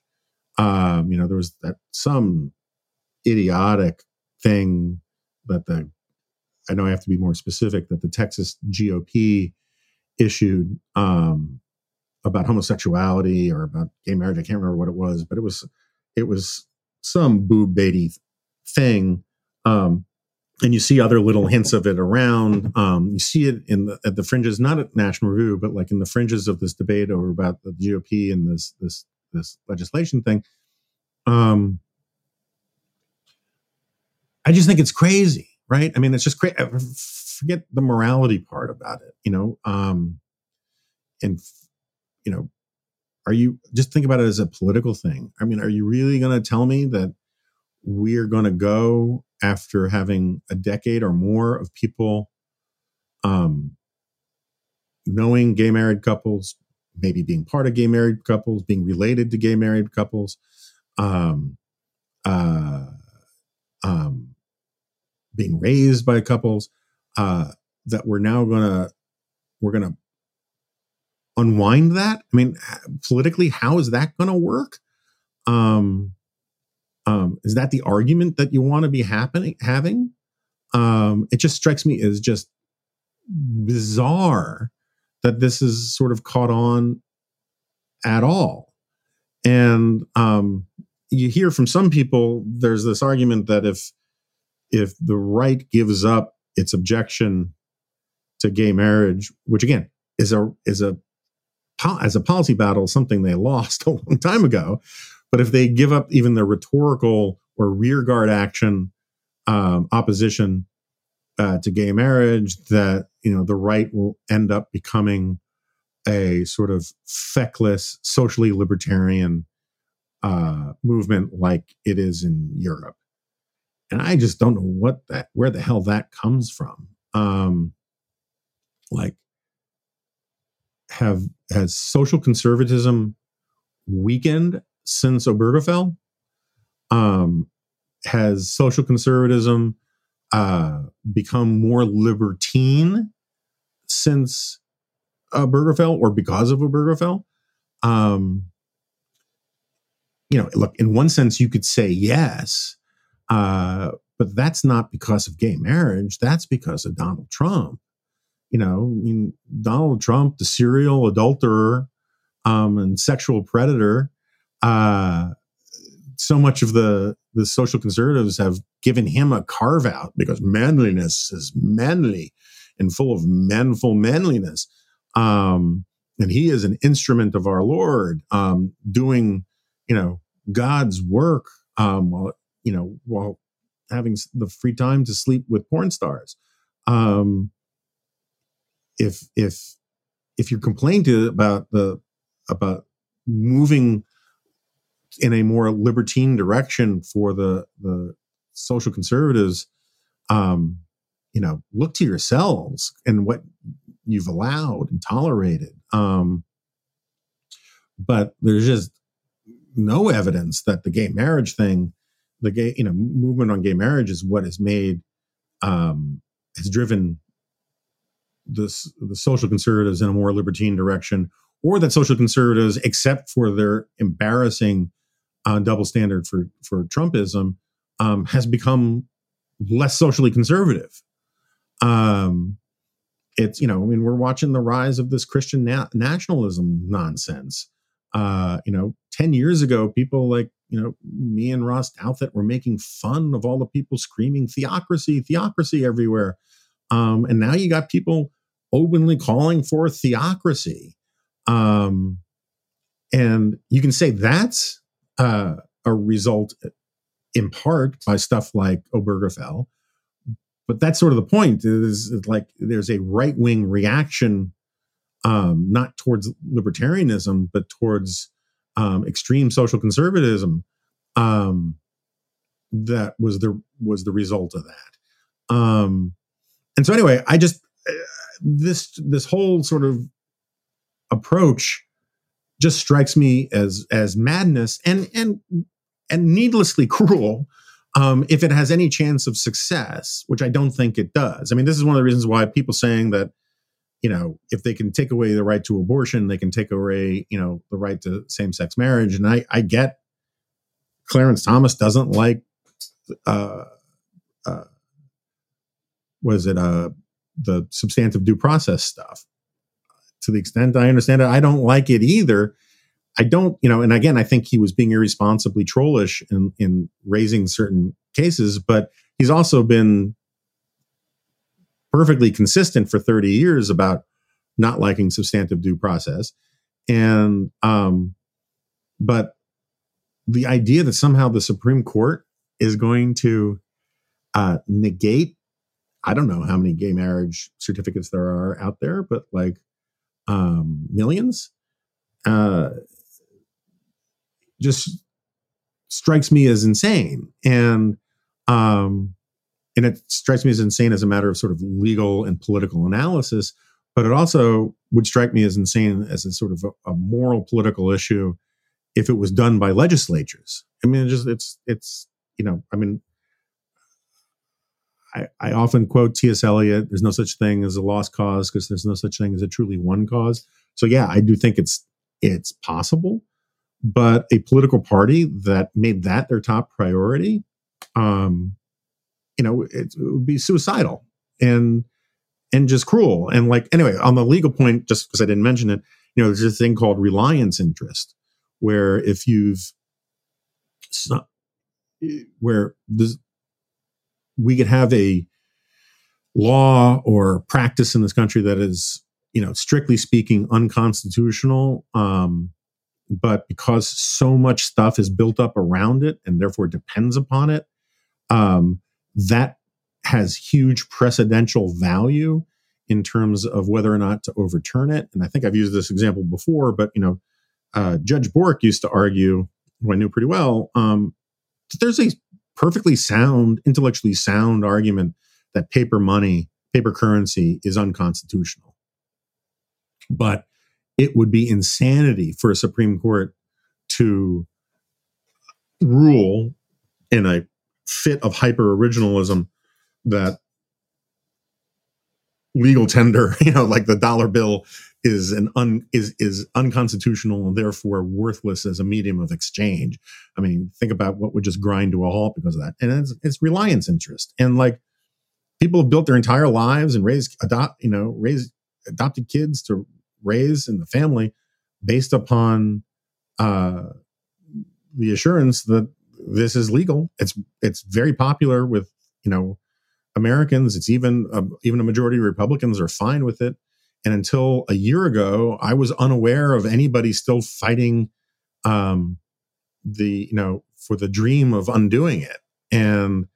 Um, you know, there was that some idiotic thing that the I know I have to be more specific that the Texas GOP issued um, about homosexuality or about gay marriage. I can't remember what it was, but it was it was some boob baity thing. Um, and you see other little hints of it around. Um, you see it in the at the fringes, not at National Review, but like in the fringes of this debate over about the GOP and this this this legislation thing. Um, I just think it's crazy right? I mean, it's just great. Forget the morality part about it, you know. Um, and you know, are you just think about it as a political thing? I mean, are you really going to tell me that we're going to go after having a decade or more of people um, knowing gay married couples, maybe being part of gay married couples, being related to gay married couples, um, uh, um, being raised by couples uh, that we're now gonna we're gonna unwind that. I mean, politically, how is that gonna work? Um, um, is that the argument that you want to be happening having? Um, it just strikes me as just bizarre that this is sort of caught on at all. And um, you hear from some people, there's this argument that if if the right gives up its objection to gay marriage, which again is a is a as a policy battle something they [laughs] lost a long time ago, but if they give up even the rhetorical or rearguard action um, opposition uh, to gay marriage, that you know the right will end up becoming a sort of feckless, socially libertarian uh, movement like it is in Europe and I just don't know what that where the hell that comes from. Um, like have has social conservatism weakened since Obergefell? Um, has social conservatism uh, become more libertine since Obergefell or because of Obergefell? Um, you know, look, in one sense, you could say yes, uh, but that's not because of gay marriage. That's because of Donald Trump. You know, I mean, Donald Trump, the serial adulterer um, and sexual predator, uh, so much of the the social conservatives have given him a carve out because manliness is manly and full of manful manliness. Um, and he is an instrument of our Lord, um, doing, you know, God's work um, while, you know, while having the free time to sleep with porn stars. Um, if if if you're complaining to about the about moving in a more libertine direction for the the social conservatives, um, you know, look to yourselves and what you've allowed and tolerated. Um, but there's just no evidence that the gay marriage thing, the gay, you know, movement on gay marriage is what has made, um, has driven this the social conservatives in a more libertine direction, or that social conservatives, except for their embarrassing uh, double standard for for Trumpism, um, has become less socially conservative. Um, it's you know, I mean, we're watching the rise of this Christian na- nationalism nonsense. Uh, you know, ten years ago, people like you know me and Ross Douthat were making fun of all the people screaming theocracy, theocracy everywhere, um, and now you got people openly calling for theocracy. Um, and you can say that's uh, a result in part by stuff like Obergefell. But that's sort of the point is like there's a right wing reaction, um, not towards libertarianism, but towards um, extreme social conservatism. Um, that was the was the result of that. Um, and so anyway, I just uh, this this whole sort of approach just strikes me as as madness and and and needlessly [laughs] cruel um, if it has any chance of success, which I don't think it does. I mean, this is one of the reasons why people saying that you know if they can take away the right to abortion, they can take away you know the right to same sex marriage, and I I get Clarence Thomas doesn't like uh, uh, was it uh the substantive due process stuff to the extent I understand it. I don't like it either. I don't, you know, and again, I think he was being irresponsibly trollish in, in raising certain cases, but he's also been perfectly consistent for 30 years about not liking substantive due process. And, um, but the idea that somehow the Supreme Court is going to uh, negate, I don't know how many gay marriage certificates there are out there, but like um, millions, uh, just strikes me as insane. And um, and it strikes me as insane as a matter of sort of legal and political analysis, but it also would strike me as insane as a sort of a, a moral political issue if it was done by legislatures. I mean, it just it's it's you know, I mean, I, I often quote T.S. Eliot, there's no such thing as a lost cause because there's no such thing as a truly won cause. So yeah, I do think it's it's possible, but a political party that made that their top priority, um, you know, it, it would be suicidal and and just cruel. And like anyway, on the legal point, just because I didn't mention it, you know, there's a thing called reliance interest, where if you've where this we could have a law or practice in this country that is, you know, strictly speaking, unconstitutional. Um, but because so much stuff is built up around it and therefore depends upon it, um, that has huge precedential value in terms of whether or not to overturn it. And I think I've used this example before, but you know, uh, Judge Bork used to argue, who I knew pretty well, um, there's a perfectly sound, intellectually sound argument that paper money, paper currency is unconstitutional. but it would be insanity for a Supreme Court to rule in a fit of hyper originalism that legal tender, [laughs] you know, like the dollar bill is an un is is unconstitutional and therefore worthless as a medium of exchange. I mean, think about what would just grind to a halt because of that. And it's, it's reliance interest. And like people have built their entire lives and raised adopt, you know, raised adopted kids to raise in the family based upon uh the assurance that this is legal. It's it's very popular with, you know, Americans. It's even uh, even a majority of Republicans are fine with it. And until a year ago, I was unaware of anybody still fighting um, the you know for the dream of undoing it. And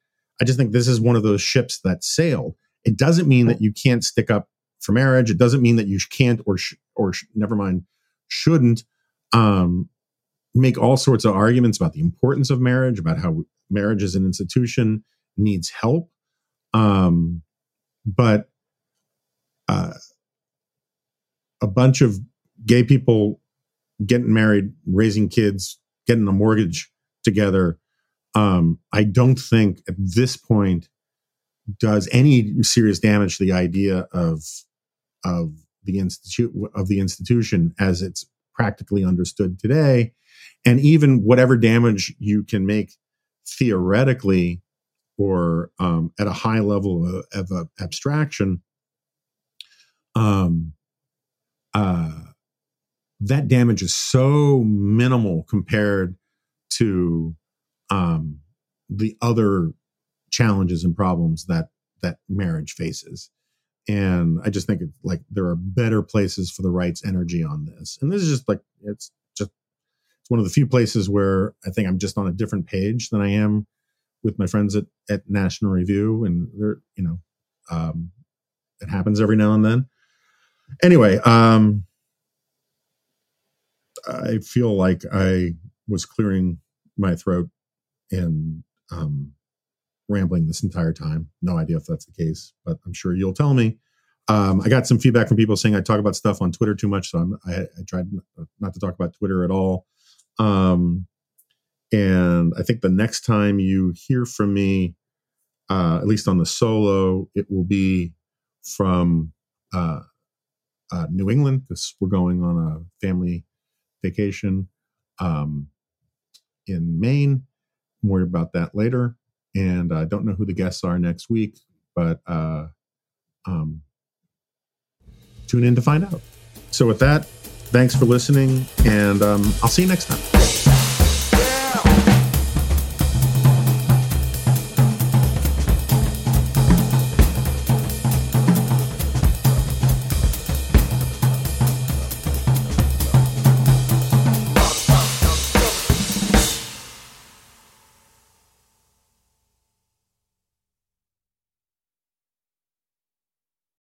I just think this is one of those ships that sailed. It doesn't mean that you can't stick up for marriage. It doesn't mean that you can't or sh- or sh- never mind shouldn't um, make all sorts of arguments about the importance of marriage, about how marriage as an institution needs help. Um, but uh, a bunch of gay people getting married, raising kids, getting a mortgage together. Um, I don't think at this point does any serious damage to the idea of of the institute of the institution as it's practically understood today, and even whatever damage you can make theoretically or um, at a high level of, of, abstraction. Um, uh, that damage is so minimal compared to um, the other challenges and problems that that marriage faces. And I just think like there are better places for the right's energy on this. And this is just like it's just it's one of the few places where I think I'm just on a different page than I am with my friends at at National Review. And they're you know um, it happens every now and then anyway, um, I feel like I was clearing my throat and um, rambling this entire time. No idea if that's the case, but I'm sure you'll tell me. Um, I got some feedback from people saying I talk about stuff on Twitter too much, so I'm, I, I tried not to talk about Twitter at all. Um, and I think the next time you hear from me, uh, at least on the solo, it will be from uh, uh, New England because we're going on a family vacation um, in Maine. More about that later. And I don't know who the guests are next week, but uh, um, tune in to find out. So, with that, thanks for listening, and um, I'll see you next time.